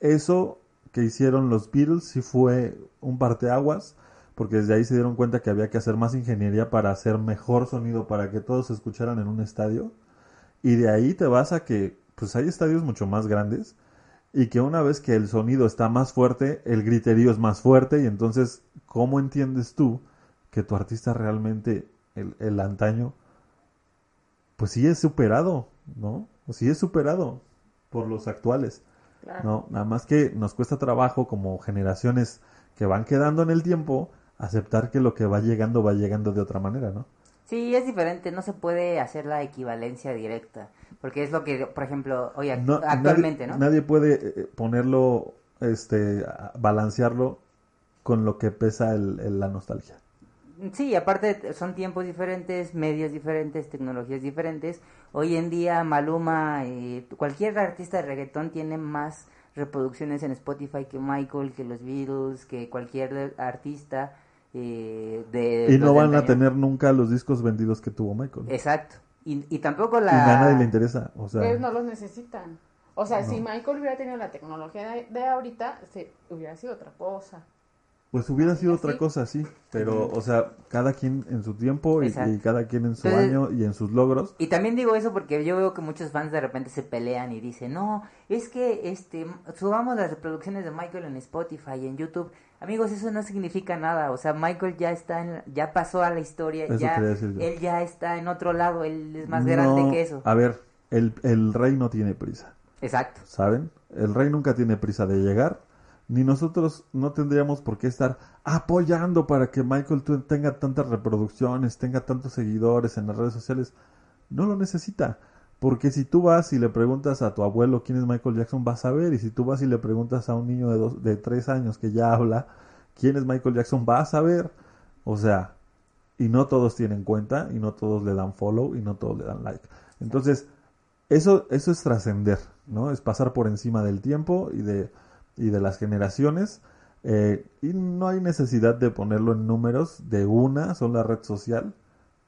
eso que hicieron los Beatles sí fue un parteaguas, porque desde ahí se dieron cuenta que había que hacer más ingeniería para hacer mejor sonido, para que todos se escucharan en un estadio. Y de ahí te vas a que, pues hay estadios mucho más grandes, y que una vez que el sonido está más fuerte, el griterío es más fuerte, y entonces, ¿cómo entiendes tú que tu artista realmente, el, el antaño, pues sí es superado, ¿no? Sí es superado por los actuales. Claro. No, nada más que nos cuesta trabajo como generaciones que van quedando en el tiempo aceptar que lo que va llegando va llegando de otra manera, ¿no? Sí, es diferente, no se puede hacer la equivalencia directa, porque es lo que, por ejemplo, hoy No, actualmente, nadie, ¿no? Nadie puede eh, ponerlo, este, balancearlo con lo que pesa el, el- la nostalgia. Sí, aparte son tiempos diferentes, medios diferentes, tecnologías diferentes. Hoy en día Maluma, eh, cualquier artista de reggaetón tiene más reproducciones en Spotify que Michael, que los Beatles, que cualquier artista eh, de... y no van a tener nunca los discos vendidos que tuvo Michael. Exacto. Y, y tampoco Y la... a nadie le interesa. O sea, Ustedes no los necesitan. O sea, si. Michael hubiera tenido la tecnología de, de ahorita, se, hubiera sido otra cosa. Pues hubiera sido otra Sí. cosa, sí. Pero, o sea, cada quien en su tiempo y, cada quien en su Entonces- año y en sus logros. Y también digo eso porque yo veo que muchos fans de repente se pelean y dicen, no, es que este subamos las reproducciones de Michael en Spotify y en YouTube. Amigos, eso no significa nada. O sea, Michael ya está, en, ya pasó a la historia, Eso ya, él ya está en otro lado, él es más grande que eso. A ver, el, el rey no tiene prisa. Exacto. ¿saben? El rey nunca tiene prisa de llegar, ni nosotros no tendríamos por qué estar apoyando para que Michael tenga tantas reproducciones, tenga tantos seguidores en las redes sociales. No lo necesita, porque si tú vas y le preguntas a tu abuelo quién es Michael Jackson, vas a ver, y si tú vas y le preguntas a un niño de, dos, de tres años que ya habla quién es Michael Jackson, vas a ver. O sea, y no todos tienen cuenta, y no todos le dan follow, y no todos le dan like. Entonces, eso, eso es trascender, ¿no? Es pasar por encima del tiempo y de, y de las generaciones. eh, y no hay necesidad de ponerlo en números de una sola red social,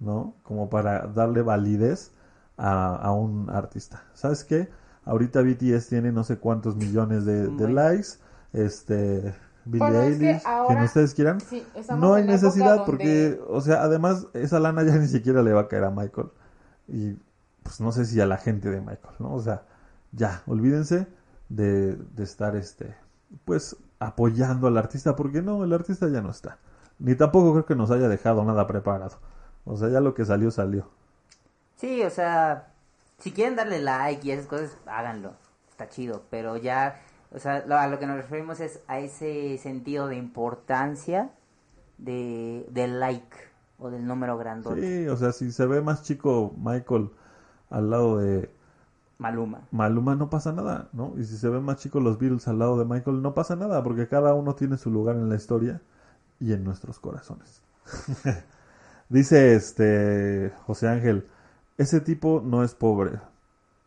¿no? Como para darle validez a, a un artista. ¿Sabes qué? Ahorita BTS tiene no sé cuántos millones de, de likes. Este, Billie Bueno, es que Eilish, ahora- quien ustedes quieran. Sí, No hay necesidad donde- porque, o sea, además esa lana ya ni siquiera le va a caer a Michael. Y pues no sé si a la gente de Michael, ¿no? O sea, ya, olvídense de, de estar, este, pues apoyando al artista porque no, el artista ya no está. Ni tampoco creo que nos haya dejado nada preparado. O sea, ya lo que salió, salió. Sí, o sea, si quieren darle like y esas cosas, háganlo. Está chido, pero ya, o sea, lo- a lo que nos referimos es a ese sentido de importancia de, del like o del número grandote. Sí, o sea, si se ve más chico Michael al lado de Maluma. Maluma no pasa nada, ¿no? Y si se ven más chicos los Beatles al lado de Michael, no pasa nada, porque cada uno tiene su lugar en la historia y en nuestros corazones. Dice este José Ángel, ese tipo no es pobre.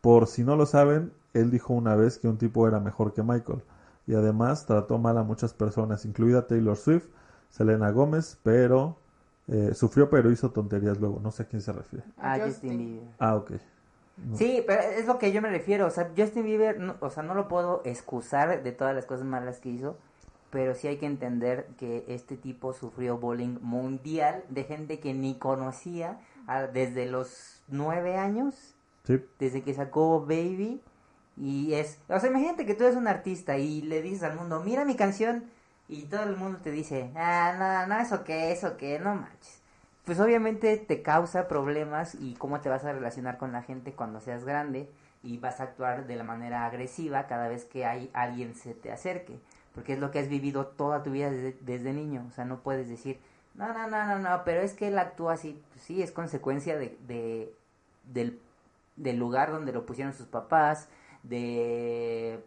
Por si no lo saben, él dijo una vez que un tipo era mejor que Michael. Y además trató mal a muchas personas, incluida Taylor Swift, Selena Gómez, pero eh, sufrió pero hizo tonterías luego. No sé a quién se refiere. A Justin. Ah, ok. Sí, pero es lo que yo me refiero. O sea, Justin Bieber, no- o sea, no lo puedo excusar de todas las cosas malas que hizo, pero sí hay que entender que este tipo sufrió bullying mundial de gente que ni conocía desde los nueve años, Sí. desde que sacó Baby. Y es, o sea, imagínate que tú eres un artista y le dices al mundo, mira mi canción, y todo el mundo te dice, ah, no, no, eso qué, eso qué, no manches. Pues obviamente te causa problemas y cómo te vas a relacionar con la gente cuando seas grande y vas a actuar de la manera agresiva cada vez que hay alguien se te acerque, porque es lo que has vivido toda tu vida desde, desde niño, o sea, no puedes decir, No, no, no, no, no, pero es que él actúa así, pues sí, es consecuencia de, de del, del lugar donde lo pusieron sus papás, de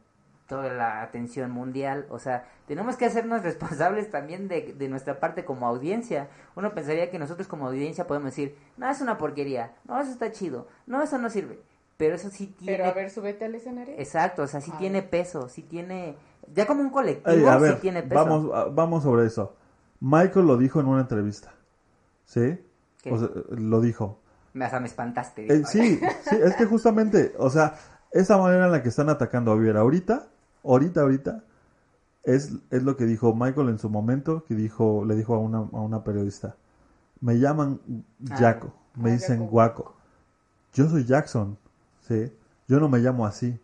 toda la atención mundial, o sea, tenemos que hacernos responsables también de, de nuestra parte como audiencia. Uno pensaría que nosotros como audiencia podemos decir, no, es una porquería, no, eso está chido, no, eso no sirve, pero eso sí tiene... Pero a ver, súbete al escenario. Exacto, o sea, sí A tiene ver. peso, sí tiene... Ya como un colectivo, Ey, a sí tiene peso. vamos, a- vamos sobre eso. Michael lo dijo en una entrevista. ¿Sí? ¿Qué? O sea, lo dijo. Me, o sea, me espantaste. Eh, sí, sí, es que justamente, o sea, esa manera en la que están atacando a Bieber ahorita, ahorita, ahorita, es, es lo que dijo Michael en su momento, que dijo, le dijo a una, a una periodista, me llaman Ah. Jaco, me Ah, dicen Jaco. Guaco. Yo soy Jackson, ¿sí? Yo no me llamo así.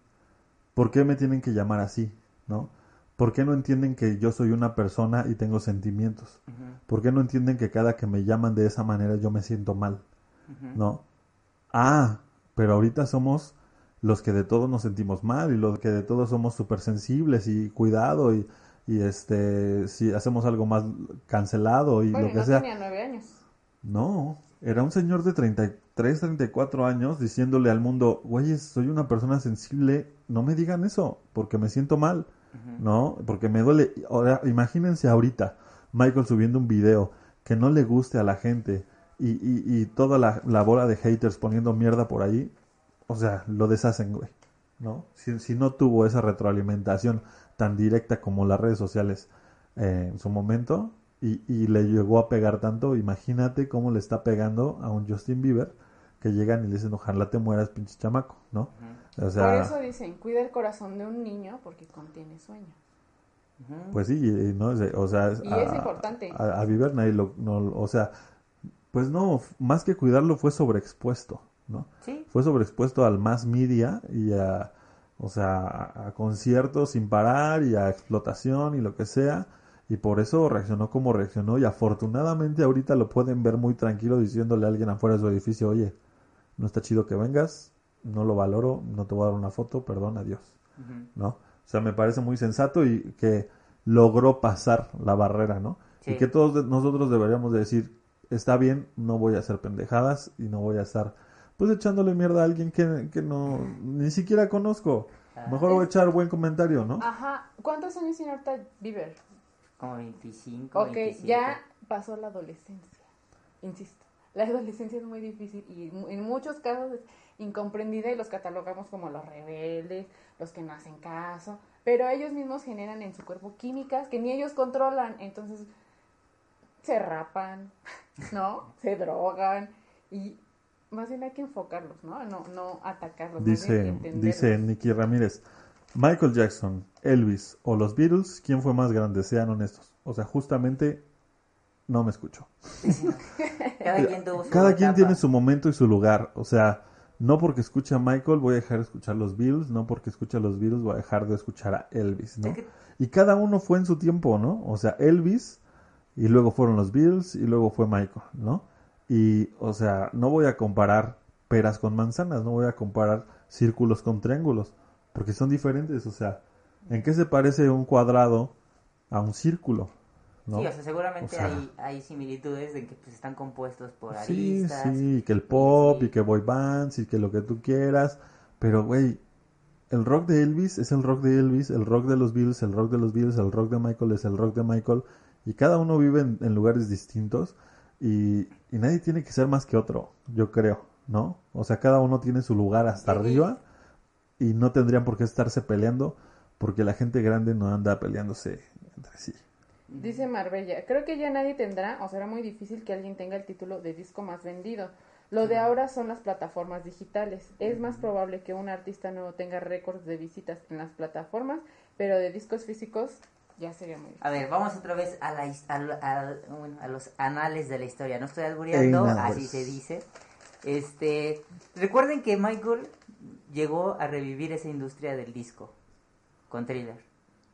¿Por qué me tienen que llamar así? ¿No? ¿Por qué no entienden que yo soy una persona y tengo sentimientos? ¿Por qué no entienden que cada que me llaman de esa manera yo me siento mal? ¿no? Ah, pero ahorita somos los que de todos nos sentimos mal y los que de todos somos súper sensibles y cuidado y, y este, si hacemos algo más cancelado y Bueno, lo que no sea. tenía nueve años. No, era un señor de 33, 34 años diciéndole al mundo, güeyes, soy una persona sensible, no me digan eso, porque me siento mal, ¿no? Porque me duele. Ahora, imagínense ahorita, Michael subiendo un video que no le guste a la gente y, y, y toda la, la bola de haters poniendo mierda por ahí, o sea, lo deshacen, güey, ¿no? Si, si no tuvo esa retroalimentación tan directa como las redes sociales eh, en su momento y, y le llegó a pegar tanto, imagínate cómo le está pegando a un Justin Bieber que llegan y le dicen, ojalá te mueras, pinche chamaco, ¿no? O sea, Por eso dicen, cuida el corazón de un niño porque contiene sueños. Ujú. Pues sí, y- no, sé, o sea, Y es importante. A, a Bieber nadie lo, no, o sea, pues no, más que cuidarlo fue sobreexpuesto, ¿no? Sí, Fue sobreexpuesto al más media y a, o sea, a, a conciertos sin parar y a explotación y lo que sea. Y por eso reaccionó como reaccionó y afortunadamente ahorita lo pueden ver muy tranquilo diciéndole a alguien afuera de su edificio, oye, no está chido que vengas, no lo valoro, no te voy a dar una foto, perdón, adiós. ¿no? O sea, me parece muy sensato y que logró pasar la barrera, ¿no? Sí. Y que todos nosotros deberíamos de decir, está bien, no voy a hacer pendejadas y no voy a estar, pues, echándole mierda a alguien que, que no, ni siquiera conozco. Ah. Mejor voy a echar buen comentario, ¿no? Ajá. ¿Cuántos años tiene ahorita Bieber? como 25, Ok, 27. ya pasó la adolescencia. Insisto, la adolescencia es muy difícil y en muchos casos es incomprendida y los catalogamos como los rebeldes, los que no hacen caso, pero ellos mismos generan en su cuerpo químicas que ni ellos controlan, entonces se rapan, ¿no? Se drogan y más bien hay que enfocarlos, ¿no? No, no atacarlos. Dice, dice Nicky Ramírez, Michael Jackson, Elvis o los Beatles, ¿quién fue más grande? Sean honestos. O sea, justamente no me escucho. Cada quien tuvo su Cada quien tiene su momento y su lugar. O sea, no porque escuche a Michael voy a dejar de escuchar los Beatles, no porque escuche a los Beatles voy a dejar de escuchar a Elvis, ¿no? Y cada uno fue en su tiempo, ¿no? O sea, Elvis y luego fueron los Beatles y luego fue Michael, ¿no? Y, o sea, no voy a comparar peras con manzanas, no voy a comparar círculos con triángulos, porque son diferentes, o sea, ¿en qué se parece un cuadrado a un círculo? ¿no? Sí, o sea, seguramente O sea- hay, hay similitudes de que pues, están compuestos por Sí, aristas. sí, que el pop sí. y que boy bands y que lo que tú quieras, pero güey, el rock de Elvis es el rock de Elvis, el rock de los Beatles, el rock de los Beatles, el rock de Michael es el rock de Michael y cada uno vive en, en lugares distintos y, y nadie tiene que ser más que otro, yo creo, ¿no? O sea, cada uno tiene su lugar hasta Sí. arriba y no tendrían por qué estarse peleando porque la gente grande no anda peleándose entre sí. Dice Marbella, creo que ya nadie tendrá o será muy difícil que alguien tenga el título de disco más vendido. Lo de ahora son las plataformas digitales. Es más probable que un artista nuevo tenga récords de visitas en las plataformas, pero de discos físicos ya sería muy difícil. A ver, vamos otra vez a, la, al- bueno, a los anales de la historia. No estoy albureando, así se dice. Este, recuerden que Michael llegó a revivir esa industria del disco con Thriller.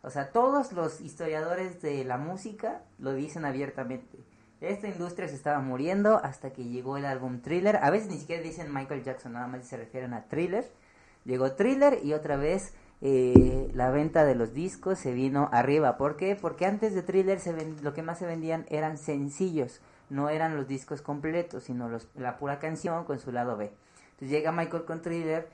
O sea, todos los historiadores de la música lo dicen abiertamente. Esta industria se estaba muriendo hasta que llegó el álbum Thriller. A veces ni siquiera dicen Michael Jackson, nada más se refieren a Thriller. Llegó Thriller y otra vez eh, la venta de los discos se vino arriba. ¿Por qué? Porque antes de Thriller se lo que más se vendían eran sencillos, no eran los discos completos, sino los, la pura canción con su lado B. Entonces llega Michael con Thriller,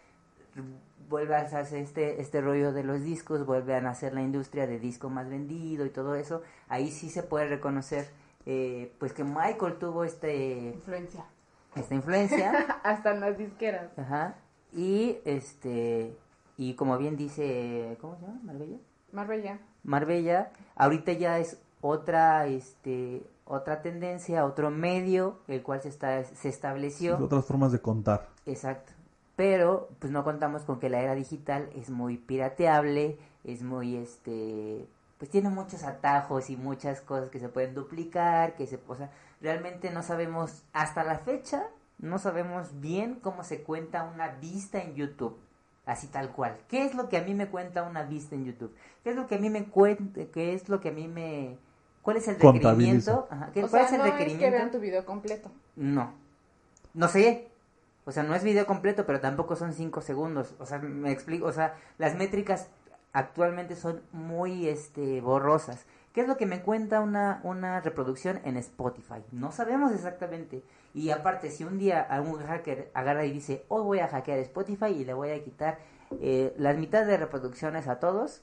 vuelve a hacerse este, este rollo de los discos, vuelve a nacer la industria de disco más vendido y todo eso. Ahí sí se puede reconocer eh, pues que Michael tuvo este, Influencia. esta influencia. Hasta en las disqueras. Ajá. Y este y como bien dice, ¿cómo se llama? Marbella. Marbella. Marbella ahorita ya es otra este otra tendencia, otro medio el cual se está se estableció. Otras formas de contar. Exacto. Pero pues no contamos con que la era digital es muy pirateable, es muy este pues tiene muchos atajos y muchas cosas que se pueden duplicar, que se, o sea, realmente no sabemos hasta la fecha no sabemos bien cómo se cuenta una vista en YouTube, así tal cual. ¿Qué es lo que a mí me cuenta una vista en YouTube? ¿Qué es lo que a mí me cuenta, qué es lo que a mí me ¿Cuál es el requerimiento? Ajá, ¿qué- O ¿Cuál sea, es el no es requerimiento? que vean tu video completo. No. No sé. O sea, no es video completo, pero tampoco son 5 segundos. O sea, me explico. O sea, las métricas actualmente son muy este, borrosas. ¿Qué es lo que me cuenta una, una reproducción en Spotify? No sabemos exactamente. Y aparte, si un día algún hacker agarra y dice, hoy voy a hackear Spotify y le voy a quitar eh, las mitad de reproducciones a todos.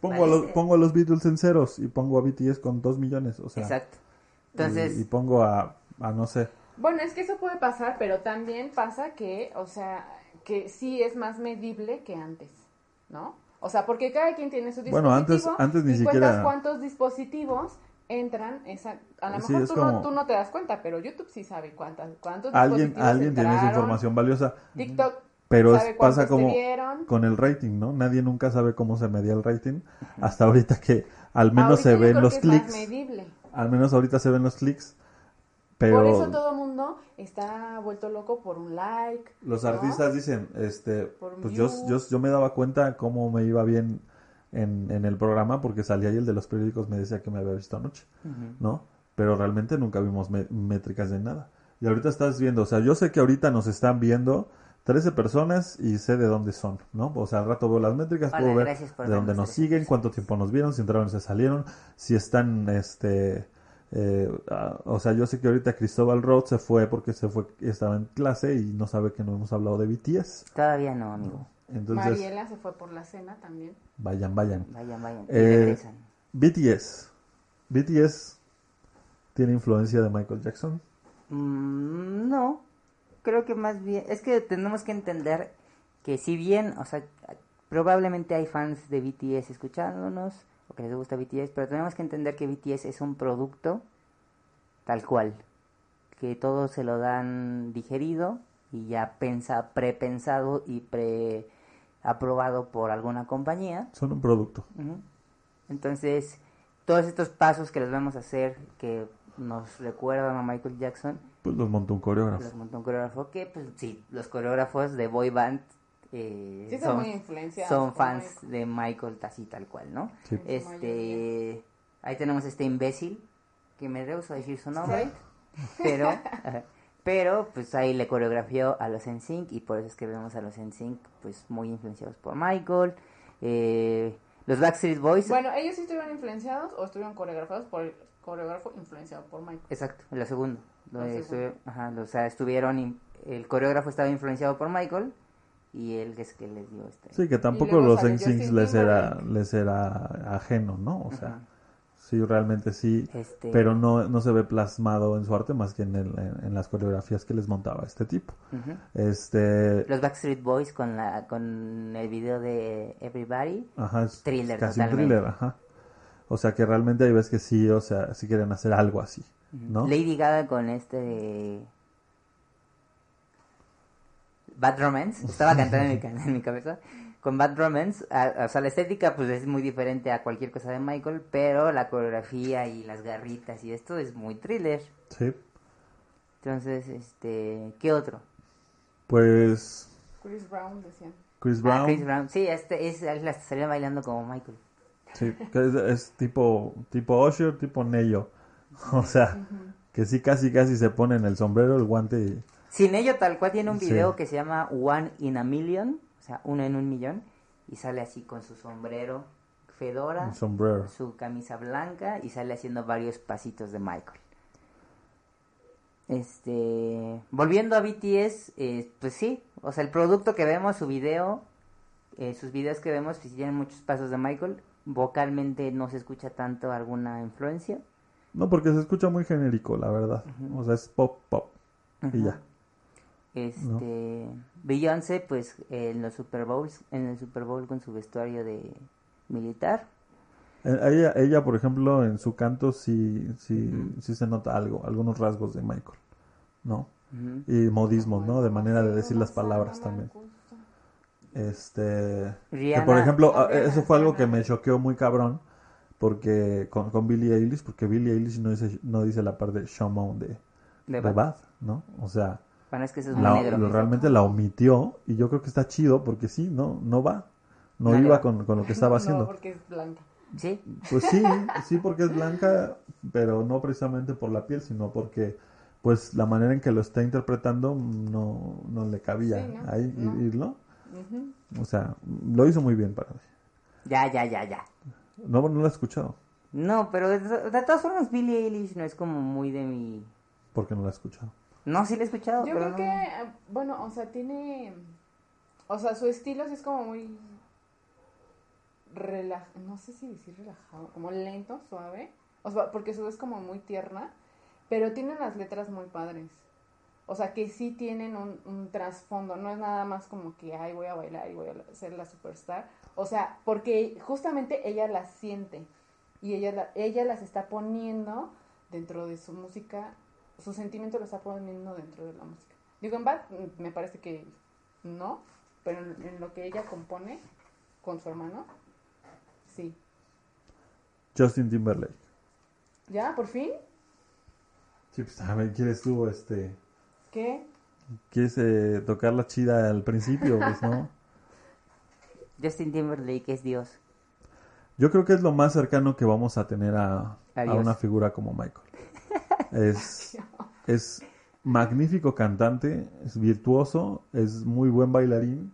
Pongo a, los, pongo a los Beatles en ceros y pongo a BTS con 2 millones. O sea, Exacto. y- Entonces, y, pongo a, a no sé. Bueno, es que eso puede pasar, pero también pasa que, o sea, que sí es más medible que antes, ¿no? O sea, porque cada quien tiene su dispositivo Bueno, antes- antes ni y siquiera- cuántos dispositivos entran, esa, a lo Sí, mejor es tú, como- no, tú no te das cuenta, pero YouTube sí sabe cuántas, cuántos Alguien, dispositivos alguien tiene esa información valiosa. TikTok Pero es- sabe pasa cuántos te como con el rating, ¿no? Nadie nunca sabe cómo se medía el rating. Hasta ahorita que al menos Ahorita se ven los es clics. Al menos ahorita se ven los clics. Pero Por eso todo mundo está vuelto loco por un like. los ¿no? artistas dicen, este, Por pues yo, yo, yo me daba cuenta cómo me iba bien en, en el programa porque salía y el de los periódicos me decía que me había visto anoche. ¿no? Pero realmente nunca vimos métricas de nada. Y ahorita estás viendo, o sea, yo sé que ahorita nos están viendo 13 personas y sé de dónde son, ¿no? O sea, al rato veo las métricas, Hola, puedo ver de dónde nos 13 siguen, cuánto tiempo nos vieron, si entraron y se salieron, si están, este, eh, ah, o sea, yo sé que ahorita Cristóbal Roth se fue porque se fue, estaba en clase y no sabe que no hemos hablado de BTS. Todavía no, amigo. Entonces, Mariela se fue por la cena también. vayan, vayan. Vayan, vayan. Y Eh, regresan. BTS. BTS tiene influencia de Michael Jackson. Mm, no, creo que más bien, es que tenemos que entender que si bien, o sea, probablemente hay fans de BTS escuchándonos, que les gusta BTS, pero tenemos que entender que BTS es un producto tal cual, que todos se lo dan digerido y ya pensa, prepensado y pre aprobado por alguna compañía. Son un producto. Entonces, todos estos pasos que les vamos a hacer, que nos recuerdan a Michael Jackson, Pues los montó un coreógrafo. los montó un coreógrafo que, pues sí, los coreógrafos de boy band eh, Sí, son fans Michael. de Michael así tal cual, ¿no? Sí. Este, ahí tenemos este imbécil que me rehuso a decir su nombre, Sí. pero, pero pues ahí le coreografió a los NSYNC y por eso es que vemos a los NSYNC pues muy influenciados por Michael. Eh, los Backstreet Boys, Bueno, ellos sí estuvieron influenciados o estuvieron coreografados por el coreógrafo influenciado por Michael. Exacto, lo segundo. Lo Donde segundo. estuvi- ajá, o sea, estuvieron, in- el coreógrafo estaba influenciado por Michael y él es que les dio este. Sí, que tampoco los NSYNC les era, les era ajeno, ¿no? O sea, Ajá. sí, realmente sí. Este, Pero no, no se ve plasmado en su arte más que en, el- en, en las coreografías que les montaba este tipo. Este, Los Backstreet Boys con la con el video de Everybody. ajá, es Thriller, casi un thriller, ajá. O sea, que realmente hay veces que sí, o sea, sí quieren hacer algo así, ¿no? Lady Gaga con este Bad Romance. Estaba cantando en mi, ca- en mi cabeza. Con Bad Romance, a- o sea, la estética pues es muy diferente a cualquier cosa de Michael, pero la coreografía y las garritas y esto es muy thriller. Sí. Entonces, este, ¿qué otro? Pues Chris Brown decían. Chris Ah, Brown, Chris Brown. Sí, este es, es la salía bailando como Michael. sí, que es, es tipo, tipo Usher, tipo Neyo. O sea, que sí casi casi se ponen el sombrero, el guante y... Sin ello, tal cual tiene un Sí. video que se llama One in a Million, o sea, uno en un millón, y sale así con su sombrero, fedora, sombrero. su camisa blanca y sale haciendo varios pasitos de Michael. Este, volviendo a BTS, eh, pues sí, o sea, el producto que vemos, su video, eh, sus videos que vemos, pues tienen muchos pasos de Michael. Vocalmente no se escucha tanto alguna influencia. No, porque se escucha muy genérico, la verdad. O sea, es pop, pop. Y ya. Este, Beyoncé, pues en los Super Bowls, en el Super Bowl con su vestuario de militar. Eh, Ella, ella, por ejemplo, en su canto sí, sí, sí se nota algo, algunos rasgos de Michael, ¿no? Ujú. Y modismos, ¿no? De manera de decir las palabras también. Este, que Rihanna- por ejemplo, ah, eso fue algo que me choqueó muy cabrón, porque con, con Billie Eilish, porque Billie Eilish no dice, no dice la parte de Showman de, De de Bad. Bad, ¿no? O sea, Bueno, es que eso es muy la- negro. lo- realmente la omitió y yo creo que está chido porque sí, no, no va, no, iba va. con, con lo que estaba haciendo. No, porque es blanca. Sí, Pues sí, sí porque es blanca, pero no precisamente por la piel, sino porque pues la manera en que lo está interpretando no, no le cabía Sí, ¿no? ahí No. irlo. O sea, lo hizo muy bien para mí. ya, ya, ya, ya. No, no lo he escuchado. No, pero de, de todas formas Billie Eilish no es como muy de mi... porque no lo he escuchado? No, sí lo he escuchado, Yo pero creo no. que, bueno, o sea, tiene, o sea, su estilo sí es como muy relaj, no sé si decir relajado, como lento, suave, o sea, porque su voz es como muy tierna, pero tiene las letras muy padres. O sea, que sí tienen un, un trasfondo, no es nada más como que, ay, voy a bailar y voy a ser la superstar. O sea, porque justamente ella las siente y ella, la- ella las está poniendo dentro de su música, su sentimiento lo está poniendo dentro de la música. Digo, en Bad me parece que no, pero en, en lo que ella compone con su hermano, sí. Justin Timberlake. ¿Ya? ¿Por fin? Sí, pues a ver, ¿quieres tú, este, ¿Qué? quieres eh, tocar la chida al principio? Pues no. Justin Timberlake es Dios. Yo creo que es lo más cercano que vamos a tener a, a una figura como Michael. Es, es magnífico cantante, es virtuoso, es muy buen bailarín,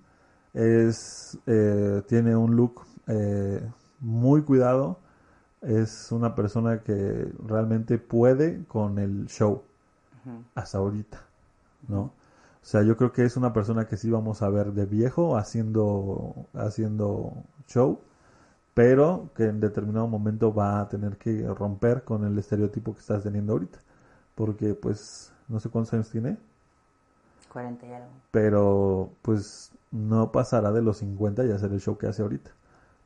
es, eh, tiene un look eh, muy cuidado, es una persona que realmente puede con el show hasta ahorita, ¿no? O sea, yo creo que es una persona que sí vamos a ver de viejo haciendo, haciendo show, pero que en determinado momento va a tener que romper con el estereotipo que estás teniendo ahorita. Porque, pues, no sé cuántos años tiene, 40 y algo. pero pues no pasará de los 50 y hacer el show que hace ahorita.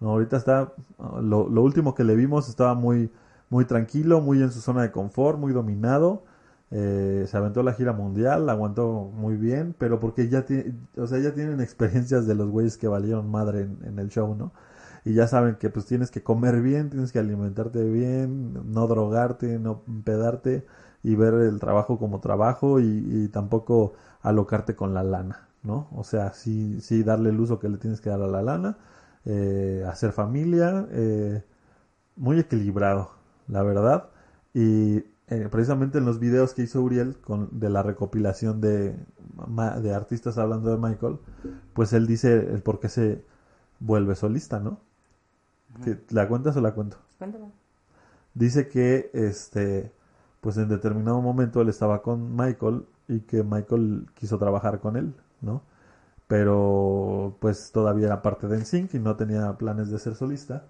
No, ahorita está, lo, lo último que le vimos estaba muy, muy tranquilo, muy en su zona de confort, muy dominado. Eh, se aventó la gira mundial, la aguantó muy bien, pero porque ya tiene, o sea, ya tienen experiencias de los güeyes que valieron madre en, en el show, ¿no? Y ya saben que pues tienes que comer bien, tienes que alimentarte bien, no drogarte, no pedarte y ver el trabajo como trabajo y, tampoco alocarte con la lana, ¿no? O sea, sí, sí darle el uso que le tienes que dar a la lana, eh, hacer familia, eh, muy equilibrado, la verdad. Y eh, precisamente en los videos que hizo Uriel con, de la recopilación de, de artistas hablando de Michael, pues él dice el por qué se vuelve solista, ¿no? ¿Que- ¿La cuentas o la cuento? Cuéntame. dice que este pues en determinado momento él estaba con Michael y que Michael quiso trabajar con él, ¿no? Pero pues todavía era parte de NSYNC y no tenía planes de ser solista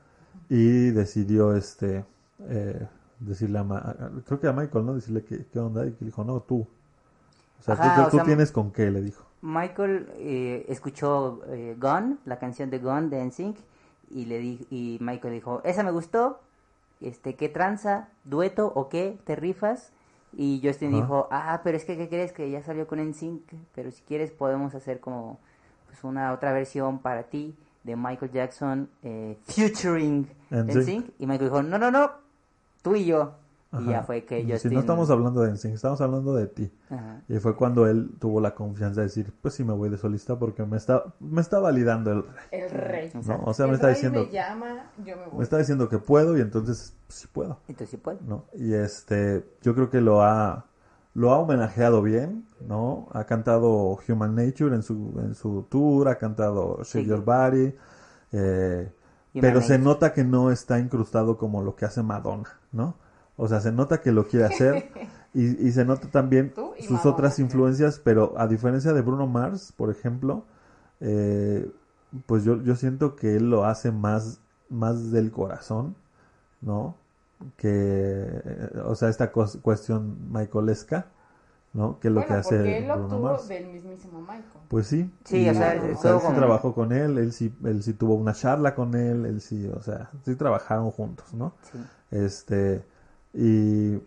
y decidió este eh, decirle a, Ma- a- creo que a Michael, ¿no? Decirle que qué onda y que dijo, "No, tú." O sea, Ajá, tú, o tú sea, tienes con qué, le dijo. Michael eh, escuchó eh, Gone, la canción de Gone de NSYNC, y le di- y Michael dijo, esa me gustó, este, ¿qué tranza? ¿Dueto o qué? ¿Te rifas? Y Justin dijo, ah, pero es que, ¿qué crees? Que ya salió con NSYNC, pero si quieres podemos hacer como pues, una otra versión para ti de Michael Jackson eh, featuring. NSYNC. Y Michael dijo, no, no, no, tú y yo. Y ya fue que Si Justin... no estamos hablando de NSYNC, estamos hablando de ti. Ajá. Y fue cuando él tuvo la confianza de decir, pues sí me voy de solista porque me está, me está validando el rey, El rey. ¿no? O sea, el me está rey diciendo, me llama, yo me voy. me está diciendo que puedo y entonces pues, sí puedo, Entonces sí puede. ¿no? Y este, yo creo que lo ha, lo ha homenajeado bien, ¿no? Ha cantado Human Nature en su, en su tour, ha cantado Shake Sí. Your Body, Eh, pero se nota que no está incrustado como lo que hace Madonna, ¿no? O sea, se nota que lo quiere hacer y, y se nota también sus Madonna, otras influencias, pero a diferencia de Bruno Mars, por ejemplo, eh, pues yo, yo siento que él lo hace más, más del corazón, ¿no? Que, eh, o sea, esta cuestión michaelesca, ¿no? Que es lo bueno, que hace porque él Bruno obtuvo Mars. del mismísimo Michael. Pues sí. Sí, y- o sea, o estuvo sea, él sí como- trabajó con él, él sí, él sí tuvo una charla con él, él sí, o sea, sí trabajaron juntos, ¿no? Sí. Este, y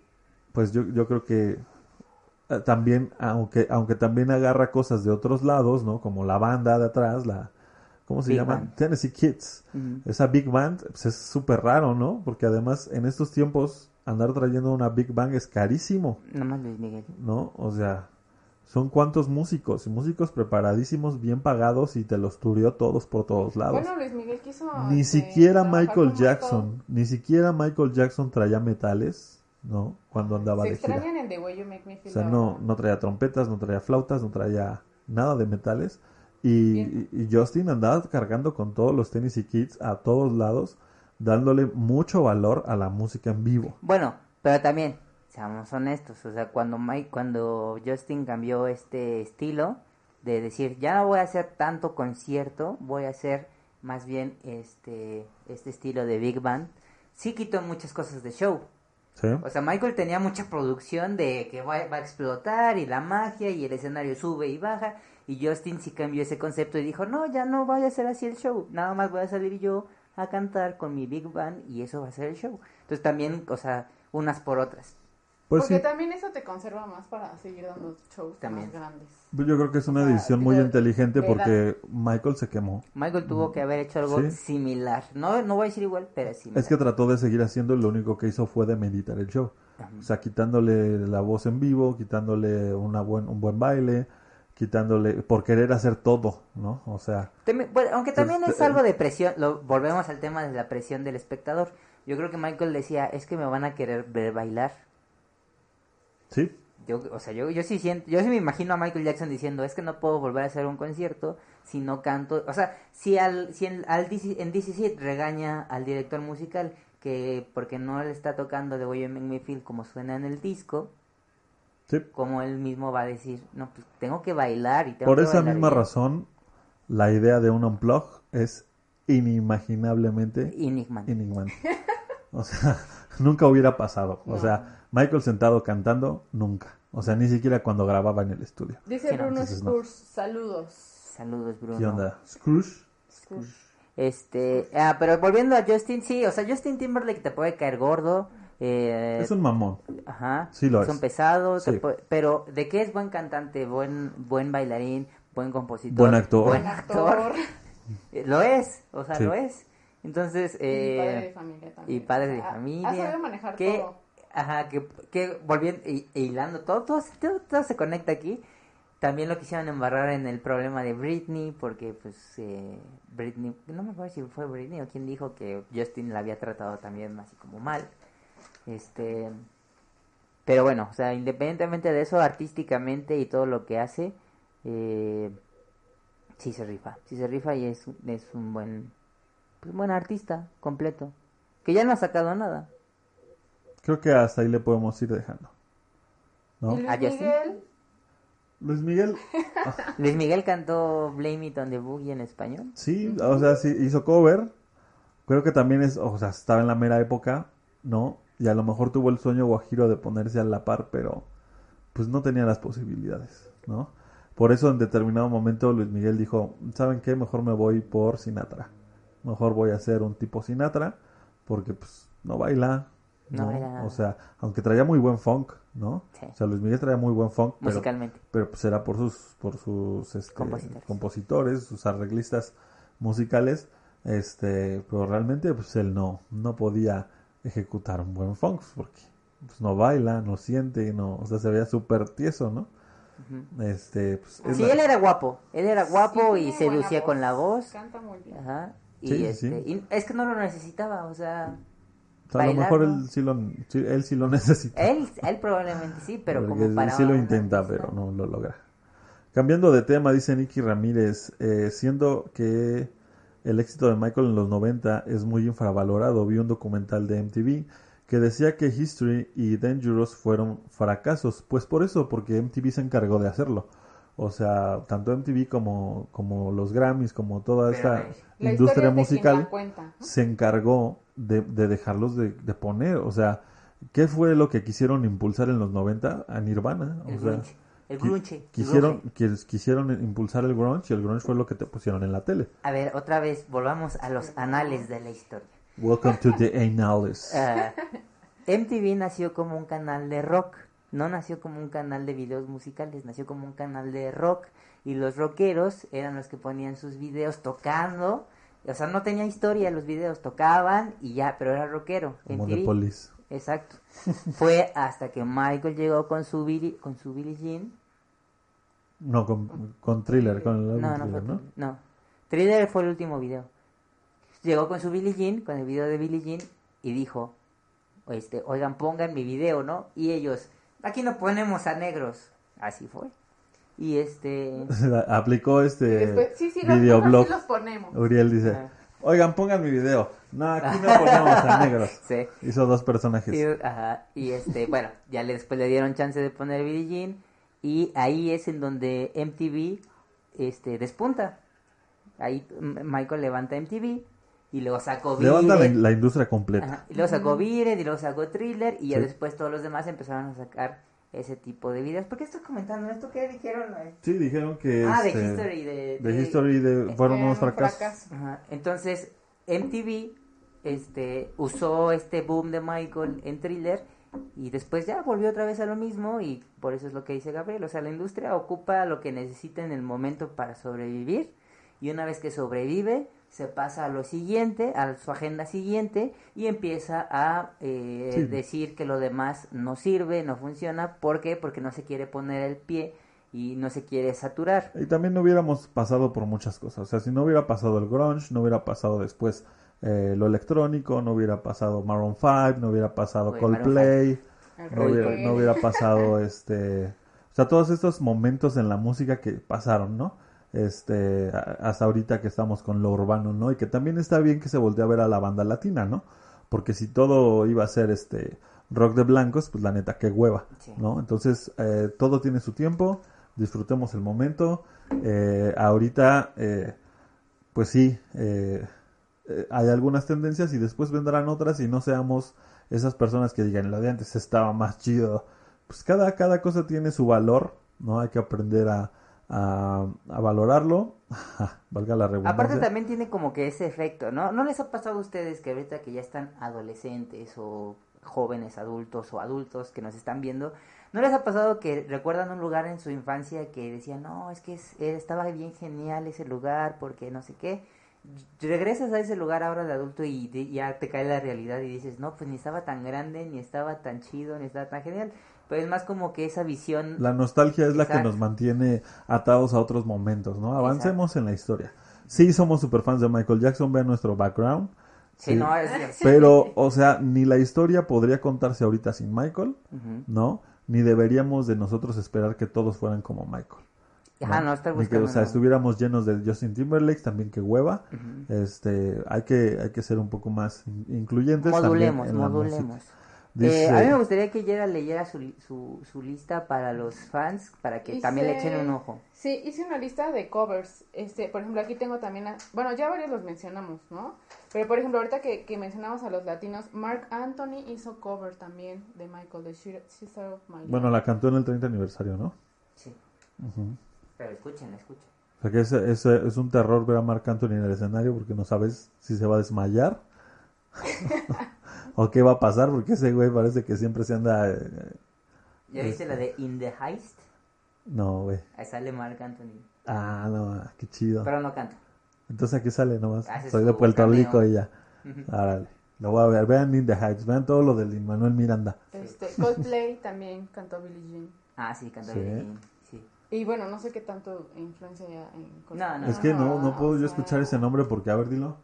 pues yo, yo creo que eh, también, aunque, aunque también agarra cosas de otros lados, ¿no? Como la banda de atrás, la, ¿cómo se Big llama? Band. Tennessee Kids. Esa Big Band, pues es súper raro, ¿no? Porque además en estos tiempos andar trayendo una Big Band es carísimo, Nomás Luis Miguel. ¿no? O sea, son cuantos músicos, músicos preparadísimos, bien pagados y te los turió todos por todos lados. Bueno, Luis Miguel quiso. Ni este, siquiera Michael Jackson, ni siquiera Michael Jackson traía metales, ¿no? Cuando andaba Se de gira. extrañan en The Way You Make Me O Feel. sea, la no, no traía trompetas, no traía flautas, no traía nada de metales. Y, y- y Justin andaba cargando con todos los Tennessee Kids a todos lados, dándole mucho valor a la música en vivo. Bueno, pero también, seamos honestos, o sea, cuando Mike, cuando Justin cambió este estilo de decir, ya no voy a hacer tanto concierto, voy a hacer más bien este este estilo de big band, sí quitó muchas cosas de show. ¿Sí? O sea, Michael tenía mucha producción de que va, va a explotar y la magia y el escenario sube y baja. Y Justin sí cambió ese concepto y dijo, no, ya no vaya a ser así el show. Nada más voy a salir yo a cantar con mi big band y eso va a ser el show. Entonces también, o sea, unas por otras. Pues Porque sí, también eso te conserva más para seguir dando shows También. más grandes. pues yo creo que es una o sea, decisión muy de- inteligente de porque Michael se quemó. Michael tuvo que haber hecho algo Sí. similar. No, no voy a decir igual, pero similar. Es que trató de seguir haciendo y lo único que hizo fue de meditar el show. Ajá. O sea, quitándole la voz en vivo, quitándole una buen, un buen baile, quitándole por querer hacer todo, ¿no? O sea, También- bueno, aunque también Este, es algo de presión, lo, volvemos al tema de la presión del espectador. Yo creo que Michael decía, es que me van a querer ver bailar. Sí, Yo, o sea, yo, yo sí siento, yo sí me imagino a Michael Jackson diciendo, es que no puedo volver a hacer un concierto si no canto. O sea, si al, si en, al DC, en DC regaña al director musical que porque no le está tocando de Way You Make Me Feel como suena en el disco, sí. como él mismo va a decir, no, pues tengo que bailar y tengo Por que esa bailar misma bien". razón, la idea de un unplug es inimaginablemente Enigma. enigmante. O sea, nunca hubiera pasado. O No. sea, Michael sentado cantando, nunca. O sea, ni siquiera cuando grababa en el estudio. Dice Bruno entonces no. Saludos. Saludos, Bruno. ¿Qué onda? Scrooge. Spurs. Este, ah, pero volviendo a Justin, sí, o sea, Justin Timberlake te puede caer gordo. Eh, Es un mamón. Ajá. Sí lo Son es. pesados, Sí. pero de qué es buen cantante, buen buen bailarín, buen compositor, Buen actor. buen actor. Eh, Lo es, o sea, Sí. lo es. Entonces, y padre de eh, familia también. y padre de Ha- familia. Ha sabido manejar que, todo. Ajá, que, que volviendo, y, e hilando todo, todo, todo, todo se conecta aquí. También lo quisieron embarrar en el problema de Britney, porque pues eh, Britney, no me acuerdo si fue Britney o quien dijo que Justin la había tratado también así como mal. Este, pero bueno, o sea, independientemente de eso, artísticamente y todo lo que hace, eh, sí se rifa, sí se rifa y es, es un buen, pues, buen artista completo, que ya no ha sacado nada. Creo que hasta ahí le podemos ir dejando. ¿No? Luis ¿A Justin? Miguel, Luis Miguel, Luis Miguel cantó Blame It on the Boogie en español. sí, o sea, sí hizo cover. Creo que también es, o sea, estaba en la mera época, ¿no? Y a lo mejor tuvo el sueño guajiro de ponerse a la par, pero pues no tenía las posibilidades, ¿no? Por eso en determinado momento Luis Miguel dijo, ¿saben qué? Mejor me voy por Sinatra. Mejor voy a ser un tipo Sinatra, porque pues no baila, No ¿no? O sea, aunque traía muy buen funk, ¿no? Sí. O sea, Luis Miguel traía muy buen funk, pero Musicalmente. pero pues era por sus por sus este, Compositores. compositores, sus arreglistas musicales, este, pero realmente pues él no no podía ejecutar un buen funk porque pues, no baila, no siente, no, o sea, se veía súper tieso, ¿no? Este, pues, es Sí, la- él era guapo, él era guapo sí, y tiene buena seducía con la voz. Canta muy bien. Ajá. Y, Sí, este, sí. y es que no lo necesitaba, o sea, o sea, a lo mejor él sí lo él sí lo necesita. él, él probablemente sí, pero Porque como él para sí lo intenta, artista- pero no lo logra. Cambiando de tema, dice Nicky Ramírez, eh, siendo que el éxito de Michael en los 90 es muy infravalorado. Vi un documental de MTV que decía que History y Dangerous fueron fracasos. Pues por eso, porque MTV se encargó de hacerlo. O sea, tanto MTV como, como los Grammys, como toda esta La industria musical se encargó de, de dejarlos de, de poner. O sea, ¿qué fue lo que quisieron impulsar en los 90 a Nirvana? El sea, grunge. El grunge. el quisieron, grunge. quis- quisieron impulsar el grunge y el grunge fue lo que te pusieron en la tele. A ver, otra vez, volvamos a los anales de la historia. Welcome to the Annals. Ah, MTV nació como un canal de rock, no nació como un canal de videos musicales, nació como un canal de rock y los rockeros eran los que ponían sus videos tocando, o sea, no tenía historia los videos, tocaban y ya, pero era rockero. como MTV. de Police. Exacto. Fue hasta que Michael llegó con su Billy, con su Billie Jean. No, con, con Thriller, con el No, no fue ¿no? no. Thriller fue el último video. Llegó con su Billie Jean, con el video de Billie Jean y dijo, este, oigan, pongan mi video, ¿no? Y ellos, aquí no ponemos a negros. Así fue. Y este, Aplicó este después, sí, sí, los, videoblog. sí los ponemos. Uriel dice, Ah. oigan, pongan mi video. No, aquí no ponemos a negros. sí. Hizo dos personajes. Y, ajá, y este, bueno, ya le, después le dieron chance de poner Billie Jean y ahí es en donde MTV este, despunta. Ahí M- Michael levanta MTV y luego sacó Levanta la, industria completa. ajá, y luego sacó It, y luego sacó Thriller y ya Sí. después todos los demás empezaron a sacar ese tipo de videos. ¿Por qué estás comentando esto? ¿Qué dijeron? Sí, dijeron que ah, de este, History. De, de de- History de- fueron Eh, unos un fracasos. fracaso. Ajá, Entonces, MTV este, usó este boom de Michael en thriller y después ya volvió otra vez a lo mismo y por eso es lo que dice Gabriel. O sea, la industria ocupa lo que necesita en el momento para sobrevivir y una vez que sobrevive se pasa a lo siguiente, a su agenda siguiente y empieza a eh, Sí. decir que lo demás no sirve, no funciona. ¿Por qué? Porque no se quiere poner el pie y no se quiere saturar. Y también no hubiéramos pasado por muchas cosas. O sea, si no hubiera pasado el grunge, no hubiera pasado después eh, lo electrónico, no hubiera pasado Maroon 5, no hubiera pasado Coldplay, no hubiera, no hubiera pasado este... O sea, todos estos momentos en la música que pasaron, ¿no? Este, hasta ahorita que estamos con lo urbano, ¿no? Y que también está bien que se voltee a ver a la banda latina, ¿no? Porque si todo iba a ser este rock de blancos, pues la neta, qué hueva, Sí. ¿no? Entonces, eh, todo tiene su tiempo, disfrutemos el momento. Eh, ahorita, eh, pues sí, eh, hay algunas tendencias y después vendrán otras y no seamos esas personas que digan, lo de antes estaba más chido. Pues cada, cada cosa tiene su valor, ¿no? Hay que aprender a, a, valorarlo, valga la redundancia. Aparte también tiene como que ese efecto, ¿no? ¿No les ha pasado a ustedes que ahorita que ya están adolescentes o jóvenes adultos o adultos que nos están viendo, ¿no les ha pasado que recuerdan un lugar en su infancia que decían, no, es que eh, estaba bien genial ese lugar porque no sé qué? Regresas a ese lugar ahora de adulto y ya te cae la realidad y dices, no, pues ni estaba tan grande, ni estaba tan chido, ni estaba tan genial. Pero es más como que esa visión... La nostalgia es la que nos mantiene atados a otros momentos, ¿no? Avancemos en la historia. Sí, somos super fans de Michael Jackson, vean nuestro background. Sí, sí. no, es... Pero, o sea, ni la historia podría contarse ahorita sin Michael. ¿no? Ni deberíamos de nosotros esperar que todos fueran como Michael. Ajá, no, estar Ni que, o buscando... sea, no. estuviéramos llenos de Justin Timberlake, también que hueva. Este, hay que, hay que ser un poco más in- incluyentes. también Modulemos, en modulemos. Dice- Eh, a mí me gustaría que Yera leyera su, li- su, su lista para los fans, para que también le echen un ojo. Sí, hice una lista de covers. Este, por ejemplo, aquí tengo también, a- bueno, ya varios los mencionamos, ¿no? Pero por ejemplo, ahorita que, que mencionamos a los latinos, Mark Anthony hizo cover también de Michael, de Sister of My Love. Bueno, la cantó en el 30 aniversario, ¿no? Sí, pero escuchen, escuchen. O sea que es, es, es un terror ver a Marc Anthony en el escenario porque no sabes si se va a desmayar o qué va a pasar porque ese güey parece que siempre se anda... eh, ¿Ya viste la de In the Heist? No, güey. Ahí sale Mark Anthony, Ah, no, qué chido. pero no canta. Entonces aquí sale nomás. Hace Soy de Puerto cameo. Rico y ya. Árale. Lo voy a ver. Vean In the Heights. Vean todo lo del Manuel Miranda. Este, Coldplay también cantó Billie Jean. Ah, sí, canta Sí. bien, sí. Y bueno, no sé qué tanto influencia en Coldplay. No, no. es que no, no Ah, puedo yo sea, escuchar ese nombre porque, a ver, dilo.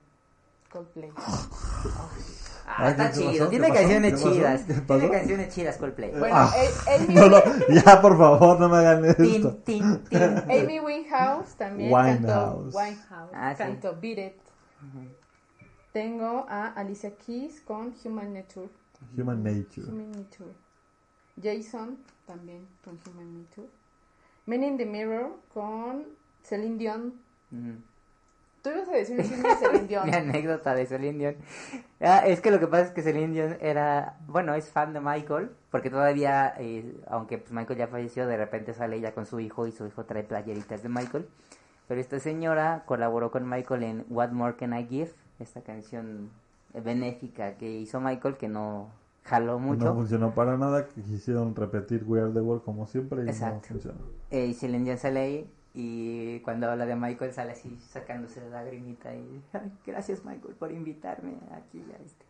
Coldplay. Ah, Ay, está chido, ¿Qué tiene canciones chidas. ¿Qué Tiene canciones chidas Coldplay. Bueno, Ah. A- Amy, No, no, ya, por favor, no me hagan esto. Tin, tin, tin. Amy Winehouse también Winehouse. cantó Winehouse. Ah, sí. Cantó Beat It. Tengo a Alicia Keys con Human Nature. Human Nature. Human Nature. Jason también con Human Nature. Men in the Mirror con Celine Dion. Ujú. Tú ibas a decir un chisme de Celine Dion. Mi anécdota de Celine Dion. Ah, es que lo que pasa es que Celine Dion era, bueno, es fan de Michael, porque todavía, eh, aunque pues Michael ya falleció, de repente sale ella con su hijo y su hijo trae playeritas de Michael. Pero esta señora colaboró con Michael en What More Can I Give, esta canción benéfica que hizo Michael que no jaló mucho. No funcionó para nada, quisieron repetir We Are the World como siempre y Exacto. no funcionó. Eh, y Celine Dion sale ahí y cuando habla de Michael sale así sacándose la lagrimita y "Ay, gracias Michael por invitarme aquí a este.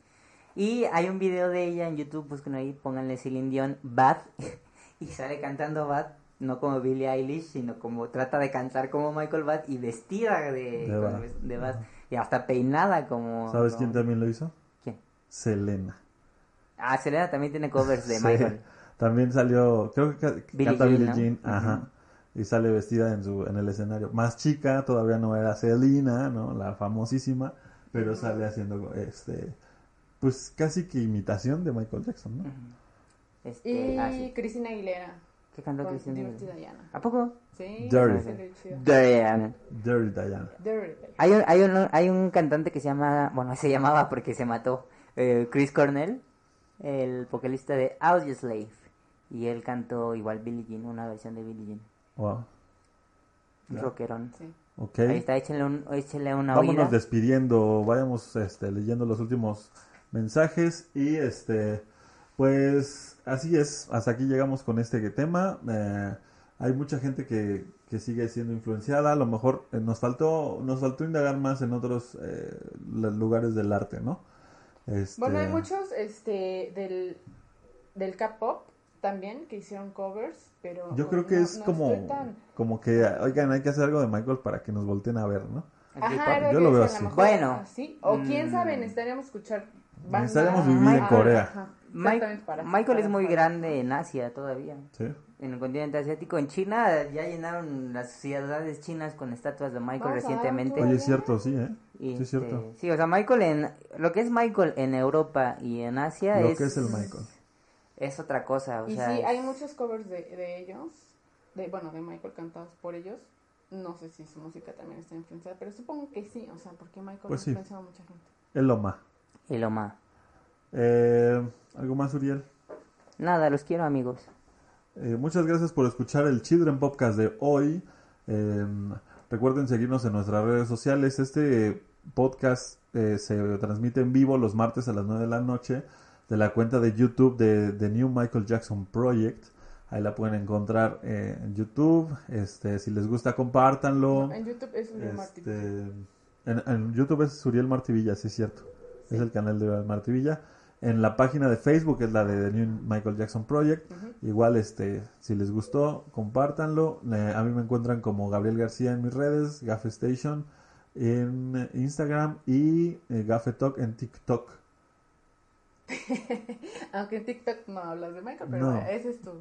Y hay un video de ella en YouTube, busquen ahí, pónganle Celine Dion Bad y sale cantando Bad, no como Billie Eilish, sino como trata de cantar como Michael Bad y vestida de, De Bad. ves- de Bad y hasta peinada como ¿Sabes como- quién también lo hizo? ¿Quién? Selena. Ah, Selena también tiene covers de Sí. Michael. También salió, creo que Billie canta Jean, Billie ¿no? Jean, ajá. Y sale vestida en su en el escenario. Más chica, todavía no era Selena, ¿no? La famosísima, pero sale haciendo este pues casi que imitación de Michael Jackson, ¿no? Este, Y ah, sí. Cristina Aguilera ¿Qué cantó Cristina? Dirty Diana. ¿A poco? Sí, Dirty. Diana. Dirty Diana. Hay un, hay, un, hay un cantante que se llama, bueno, se llamaba porque se mató, eh, Chris Cornell, el vocalista de Audioslave. Y él cantó igual Billie Jean, una versión de Billie Jean. Wow. Rockerón. Sí. Ok. Ahí está, échenle, un, échenle una Vámonos oída. despidiendo, vayamos este, leyendo los últimos mensajes y este, pues así es, hasta aquí llegamos con este tema. Eh, hay mucha gente que, que sigue siendo influenciada, a lo mejor eh, nos faltó, nos faltó indagar más en otros eh, lu- lugares del arte, ¿no? Este, Bueno, hay muchos este, del, del K-pop también que hicieron covers, pero... Yo creo que no- es no como, tan- como que, oigan, hay que hacer algo de Michael para que nos volteen a ver, ¿no? Ajá, Yo lo veo así. mejor Bueno. O quién Mm. sabe, necesitaríamos escuchar bandas. Necesitaríamos vivir en Corea. Ajá, Mike- exactamente, para- Michael es muy para- grande en Asia todavía. Sí. En el continente asiático. En China ya llenaron las ciudades chinas con estatuas de Michael Vamos recientemente. Oye, es cierto, sí, ¿eh? Y, Sí, es cierto. este, sí, o sea, Michael en... Lo que es Michael en Europa y en Asia Lo es... que es el Michael. Es otra cosa, o Y sea... sí, es- hay muchos covers de, de ellos, de bueno, de Michael cantados por ellos. No sé si su música también está influenciada, pero supongo que sí, o sea, porque Michael Pues ha sí. influenciado a mucha gente. Es lo más. Y lo más. Eh, ¿Algo más, Uriel? Nada, los quiero amigos. Eh, muchas gracias por escuchar el Children Podcast de hoy. Eh, recuerden seguirnos en nuestras redes sociales. Este podcast eh, se transmite en vivo los martes a las 9 de la noche de la cuenta de YouTube de The New Michael Jackson Project. Ahí la pueden encontrar eh, en YouTube. Este, si les gusta, compártanlo. No, en YouTube es Uriel Este, en, en YouTube es Uriel Martivilla, sí es cierto. Es el canal de Uriel Martivilla. En la página de Facebook es la de The New Michael Jackson Project. Igual, este, si les gustó, compártanlo. Eh, a mí me encuentran como Gabriel García en mis redes, Gafe Station en Instagram y eh, Gafe Talk en TikTok. Aunque en TikTok no hablas de Michael, pero No. ese es tu,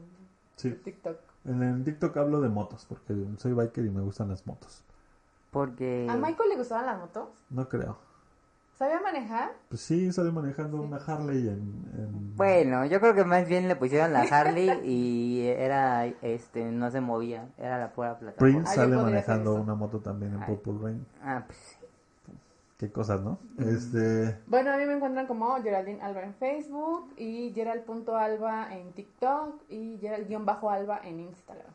Sí. tu TikTok. En, en TikTok hablo de motos, porque soy biker y me gustan las motos. Porque... ¿A Michael le gustaban las motos? No creo. ¿Sabía manejar? Pues sí, salí manejando una Harley en... en- Bueno, yo creo que más bien le pusieron la Harley y era, este, no se movía, era la pura plataforma. Prince Ah, sale manejando una moto también en Ay. Purple Rain. Ah, pues sí. Qué cosas, ¿no? Este... Bueno, a mí me encuentran como Geraldine Alba en Facebook y Gerald.alba en TikTok y Gerald-alba en Instagram.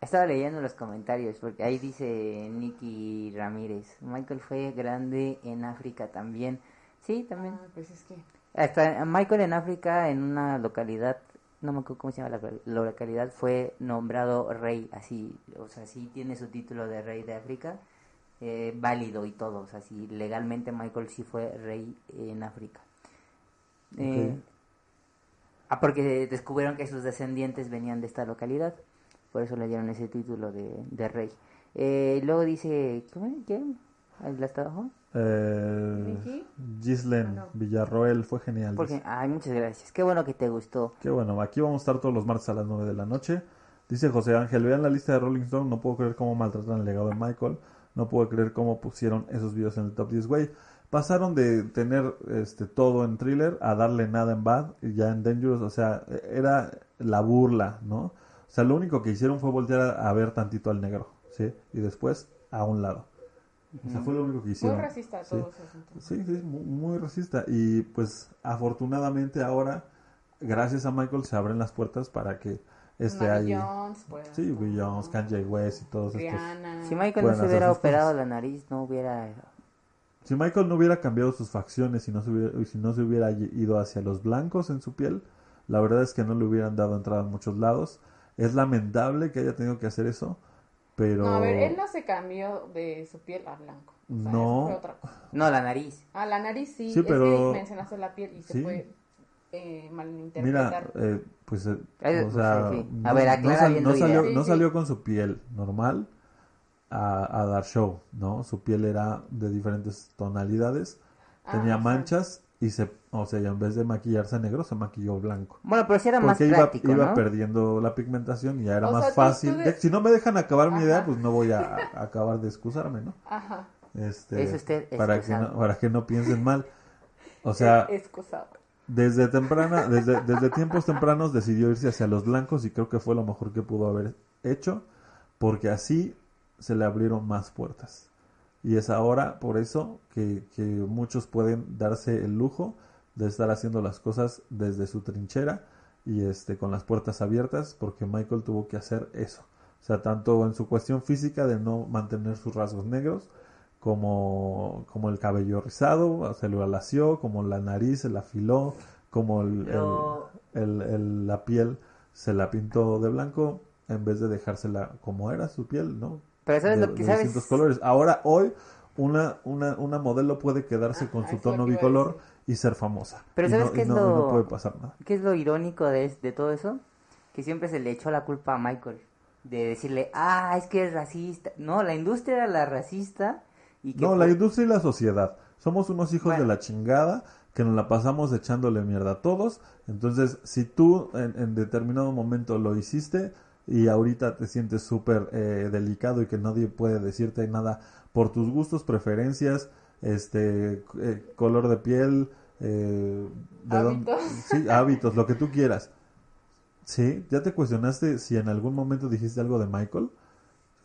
Estaba leyendo los comentarios porque ahí dice Nicky Ramírez, Michael fue grande en África también. Sí, también. Ah, pues es que... Hasta Michael en África, en una localidad, no me acuerdo cómo se llama la, la localidad, fue nombrado rey, así, o sea, sí tiene su título de rey de África, eh, válido y todo, o sea, sí, legalmente Michael sí fue rey en África. Eh, ah, porque descubrieron que sus descendientes venían de esta localidad, por eso le dieron ese título de, de rey. Eh, luego dice, ¿quién? ¿Quién? ¿Ahí la está abajo? Eh. Gislen Ah, no. Villarroel fue genial. Porque, dice. ay, muchas gracias, qué bueno que te gustó. Qué bueno, aquí vamos a estar todos los martes a las 9 de la noche. Dice José Ángel, vean la lista de Rolling Stone, no puedo creer cómo maltratan el legado de Michael. No puedo creer cómo pusieron esos videos en el top 10, güey. Pasaron de tener este todo en thriller a darle nada en bad y ya en dangerous, o sea, era la burla, ¿no? O sea, lo único que hicieron fue voltear a, a ver tantito al negro, ¿sí? Y después a un lado. O sea, fue lo único que Muy hicieron. racista Sí. Sí, sí, muy, muy racista. Y pues afortunadamente ahora, gracias a Michael, se abren las puertas para que este ahí... Jones, pues, Sí, Will Jones, Kanye West y todos estos. Rihanna. Si Michael no se hubiera operado cosas. la nariz, no hubiera... Si Michael no hubiera cambiado sus facciones y no se hubiera, y si no se hubiera ido hacia los blancos en su piel, la verdad es que no le hubieran dado entrada en muchos lados. Es lamentable que haya tenido que hacer eso, pero... No, a ver, él no se cambió de su piel a blanco. O sea, No. fue otra cosa. No, la nariz. Ah, la nariz sí, Sí, es pero- que mencionaste la piel y se Sí. puede eh, Mira, malinterpretar. eh, pues, eh, o sea, sí, sí. no- A ver, no, sal- no salió, no con su piel normal a, a dar show, ¿no? Su piel era de diferentes tonalidades, tenía Ajá. manchas y se, o sea, en vez de maquillarse negro se maquilló blanco. Bueno, pero sí era más Porque iba, práctico, iba ¿no? perdiendo la pigmentación y ya era O más sea, fácil. tú de- de- si no me dejan acabar mi idea, pues no voy a, a acabar de excusarme, ¿no? Ajá. Este, Es usted para que no, para que no piensen mal. O sea, excusado. Desde temprana, desde, desde tiempos tempranos decidió irse hacia los blancos y creo que fue lo mejor que pudo haber hecho, porque así se le abrieron más puertas. Y es ahora por eso que, que muchos pueden darse el lujo de estar haciendo las cosas desde su trinchera y este con las puertas abiertas, porque Michael tuvo que hacer eso. O sea, tanto en su cuestión física de no mantener sus rasgos negros, como, como el cabello rizado, se lo alació, como la nariz se la afiló, como el, el- el- el- la piel se la pintó de blanco en vez de dejársela como era su piel, ¿no? Pero ¿sabes de, lo que de sabes? distintos colores. Ahora, hoy, una, una, una modelo puede quedarse con Ajá, su tono bicolor y ser famosa. Pero y ¿sabes no, qué es no- lo- no puede pasar nada. ¿Qué es lo irónico de, de todo eso? Que siempre se le echó la culpa a Michael. De decirle, ah, es que es racista. No, la industria era la racista. Y que No, por- la industria y la sociedad. Somos unos hijos Bueno. de la chingada que nos la pasamos echándole mierda a todos. Entonces, si tú en, en determinado momento lo hiciste y ahorita te sientes súper eh, delicado y que nadie puede decirte nada por tus gustos, preferencias, este, eh, color de piel, eh, de Hábitos. sí, hábitos, lo que tú quieras. Sí, ya te cuestionaste si en algún momento dijiste algo de Michael.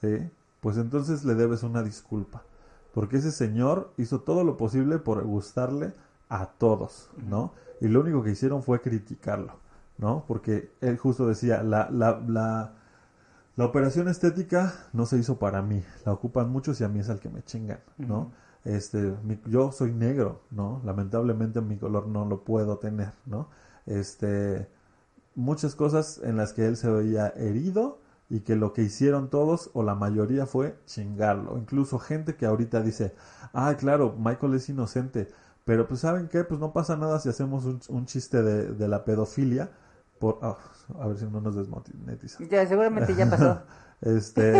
Sí, pues entonces le debes una disculpa. Porque ese señor hizo todo lo posible por gustarle a todos, ¿no? Y lo único que hicieron fue criticarlo, ¿no? Porque él justo decía, la, la, la, la operación estética no se hizo para mí, la ocupan muchos y a mí es al que me chingan, ¿no? Este, mi- yo soy negro, ¿no? Lamentablemente mi color no lo puedo tener, ¿no? Este, muchas cosas en las que él se veía herido y que lo que hicieron todos o la mayoría fue chingarlo. Incluso gente que ahorita dice, ah, claro, Michael es inocente, pero pues saben qué, pues no pasa nada si hacemos un, un chiste de, de la pedofilia. Por, ah, a ver si no nos desmonetizan. Ya, seguramente ya pasó. este,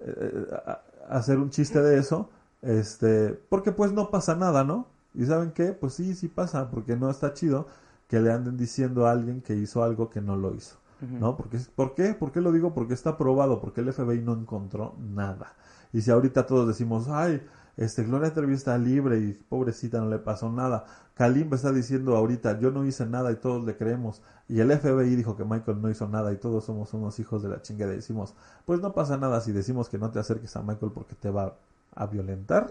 eh, a- hacer un chiste de eso, este, porque pues no pasa nada, ¿no? Y saben qué, pues sí, sí pasa, porque no está chido que le anden diciendo a alguien que hizo algo que no lo hizo, ¿no? Porque, ¿Por qué? ¿Por qué lo digo? Porque está probado, porque el FBI no encontró nada. Y si ahorita todos decimos, ay, este, Gloria Trevi está libre y pobrecita no le pasó nada. Kalimba está diciendo ahorita, yo no hice nada y todos le creemos. Y el FBI dijo que Michael no hizo nada y todos somos unos hijos de la chingada. Y decimos, pues no pasa nada si decimos que no te acerques a Michael porque te va a violentar.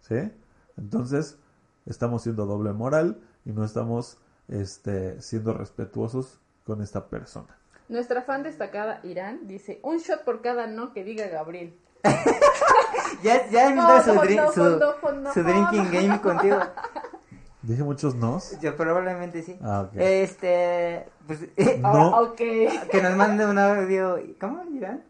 ¿Sí? Entonces, estamos siendo doble moral y no estamos este, siendo respetuosos con esta persona. Nuestra fan destacada, Irán, dice, un shot por cada no que diga Gabriel. Ya, ya No, su, no, drink- no, su, no, no, su no, drinking game contigo. Dije muchos nos. Yo probablemente sí. Ah. Este, pues, No. Ah, que nos mande un audio. ¿Cómo, Irán?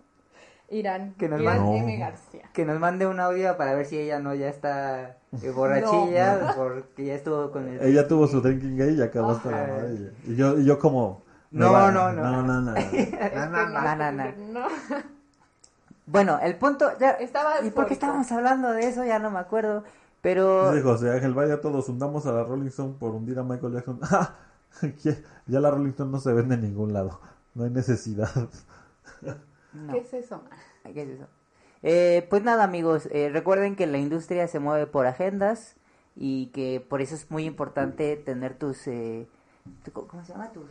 Irán. Que nos Irán mande- M. García. Que nos mande un audio para ver si ella no ya está eh, borrachilla, porque ya estuvo con el... Ella tuvo su drinking gay y acabó hasta la madre. Y yo, y yo como... No, no, no. No, no, no. no. No, no, no, no, no. no. Bueno, el punto... Ya, Estaba ¿Y por qué estábamos hablando de eso? Ya no me acuerdo. Pero... Dice José Ángel, vaya todos, hundamos a la Rolling Stone por hundir a Michael Jackson. Ah, ya la Rolling Stone no se vende en ningún lado. No hay necesidad. no. ¿Qué es eso? ¿Qué es eso? Eh, pues nada, amigos, eh, recuerden que la industria se mueve por agendas y que por eso es muy importante tener tus, eh, tu- ¿cómo se llama? Tus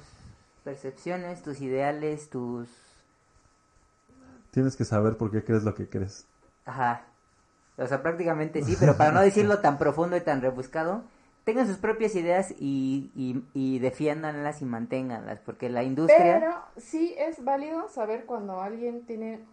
percepciones, tus ideales, tus... Tienes que saber por qué crees lo que crees. Ajá. O sea, prácticamente sí, pero para no decirlo tan profundo y tan rebuscado, tengan sus propias ideas y, y, y defiéndanlas y manténganlas, porque la industria... Pero sí es válido saber cuando alguien tiene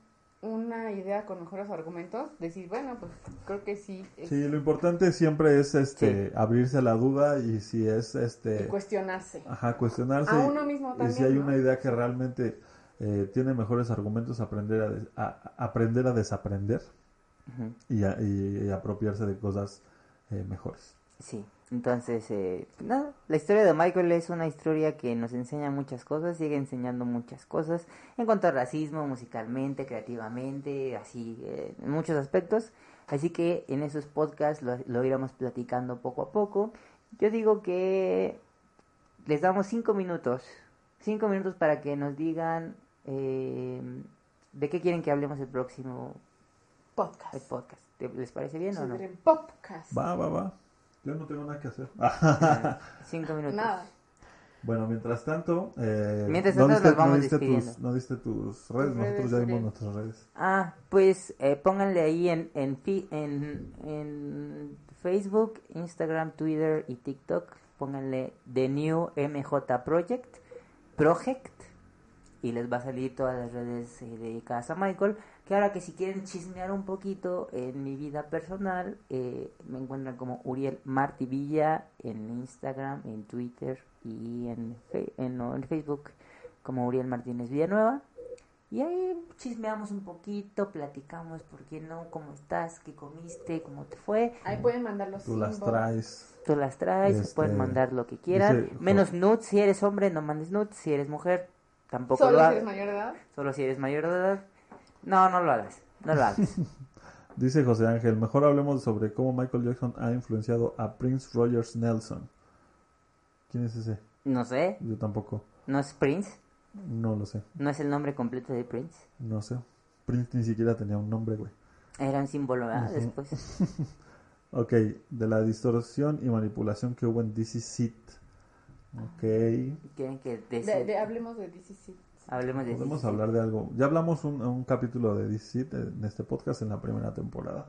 una idea con mejores argumentos, decir, bueno, pues creo que sí. Sí, lo importante siempre es este abrirse a la duda y si es y este cuestionarse. ajá, cuestionarse A y- uno mismo y también. si hay ¿no? una idea que realmente eh, tiene mejores argumentos aprender a, des- a- a aprender a desaprender y, a- y- y apropiarse de cosas eh, mejores. Sí, entonces, eh, nada, la historia de Michael es una historia que nos enseña muchas cosas, sigue enseñando muchas cosas en cuanto a racismo, musicalmente, creativamente, así, eh, en muchos aspectos. Así que en esos podcasts lo, lo iremos platicando poco a poco. Yo digo que les damos cinco minutos, cinco minutos para que nos digan eh, de qué quieren que hablemos el próximo Podcast. el podcast. ¿Te- ¿Les parece bien o no? Sobre podcast. Va, va, va. Yo no tengo nada que hacer. Cinco minutos. Nada. bueno, mientras tanto, eh, Mientras ¿no, tanto diste, nos vamos no diste tus, no diste tus redes? Nosotros redes, ya dimos nuestras redes. Ah, pues eh, pónganle ahí en, en, fi- en, en Facebook, Instagram, Twitter y TikTok. Pónganle The New MJ Project, Project, y les va a salir todas las redes eh, dedicadas a Michael. Que ahora que si quieren chismear un poquito en mi vida personal, eh, me encuentran como Uriel Martí Villa en Instagram, en Twitter y en, en, no, en Facebook como Uriel Martínez Villanueva. Y ahí chismeamos un poquito, platicamos, ¿por qué no? ¿Cómo estás? ¿Qué comiste? ¿Cómo te fue? Ahí pueden mandar los Tú las traes. Tú las traes, Este, pueden mandar lo que quieran. dice- Menos nudes, si eres hombre, no mandes nudes. Si eres mujer, tampoco Solo lo si eres mayor de edad. Solo si eres mayor de edad. No, no lo hagas. No lo hagas. Dice José Ángel, mejor hablemos sobre cómo Michael Jackson ha influenciado a Prince Rogers Nelson. ¿Quién es ese? No sé, Yo tampoco. no es Prince. No lo sé. No es el nombre completo de Prince. No sé. Prince ni siquiera tenía un nombre, güey. Era un símbolo, ¿verdad? Ujú. Después. Ok, de la distorsión y manipulación que hubo en DC Seat. Ok. Quieren que De, hablemos de DCC. hablemos de Podemos DC. hablar de algo. Ya hablamos un, un capítulo de DC en este podcast en la primera temporada.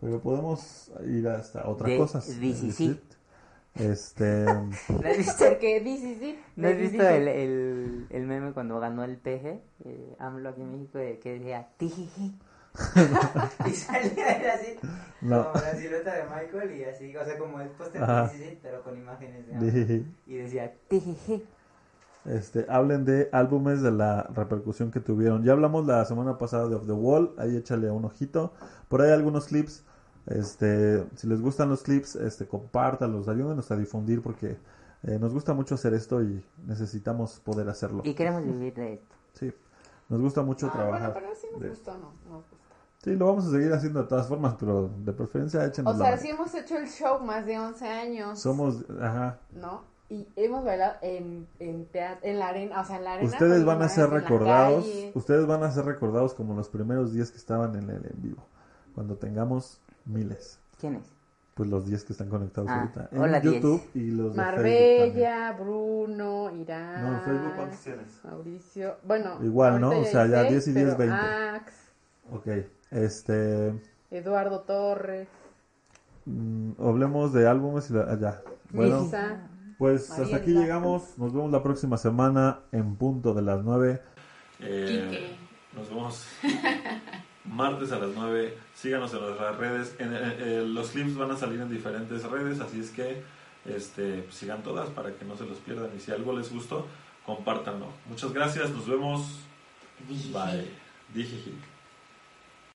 Pero podemos ir hasta cosas. de DC DC Seat. Este. ¿No has visto, Porque DCC. ¿no has visto el, el, el meme cuando ganó el PG? Eh, AMLO aquí en México, de que decía tijiji. y salía así, No. como la silueta de Michael y así, o sea, como el póster de pero con imágenes de Y decía tijiji. Este, hablen de álbumes de la repercusión que tuvieron. Ya hablamos la semana pasada de Off the Wall, ahí échale un ojito. Por ahí hay algunos clips. Este, si les gustan los clips, este, compártanlos, ayúdenos a difundir porque eh, nos gusta mucho hacer esto y necesitamos poder hacerlo. Y queremos vivir de esto. Sí, nos gusta mucho Ah, bueno, trabajar. pero sí nos de- gustó, no, nos gusta. Sí, lo vamos a seguir haciendo de todas formas, pero de preferencia échenos O la sea, mano. sí hemos hecho el show más de 11 años. Somos, ajá, ¿No? Y hemos bailado en, en, teat- en la arena, o sea, en la arena. ustedes van a ser en la recordados, calle. ustedes van a ser recordados como los primeros días que estaban en el en vivo, cuando tengamos miles. ¿Quién es? Pues los 10 que están conectados Ah, ahorita en hola, 10. YouTube y los de Facebook Marbella, Bruno, Irán. también. No, en Facebook ¿cuántos tienes? Mauricio. Bueno, Igual, ¿no? ahorita O sea, ya hay 10 y 10, pero 20. Ax, Ok, este, Eduardo Torres, mm, hablemos de álbumes y la- ya. Bueno, Misa. pues hasta aquí llegamos, nos vemos la próxima semana en punto de las 9. Quique. nos vemos martes a las 9. Síganos en nuestras redes. En, en- en- los clips van a salir en diferentes redes, así es que este, sigan todas para que no se los pierdan. Y si algo les gustó, compártanlo. Muchas gracias, nos vemos. Bye. Dijiji.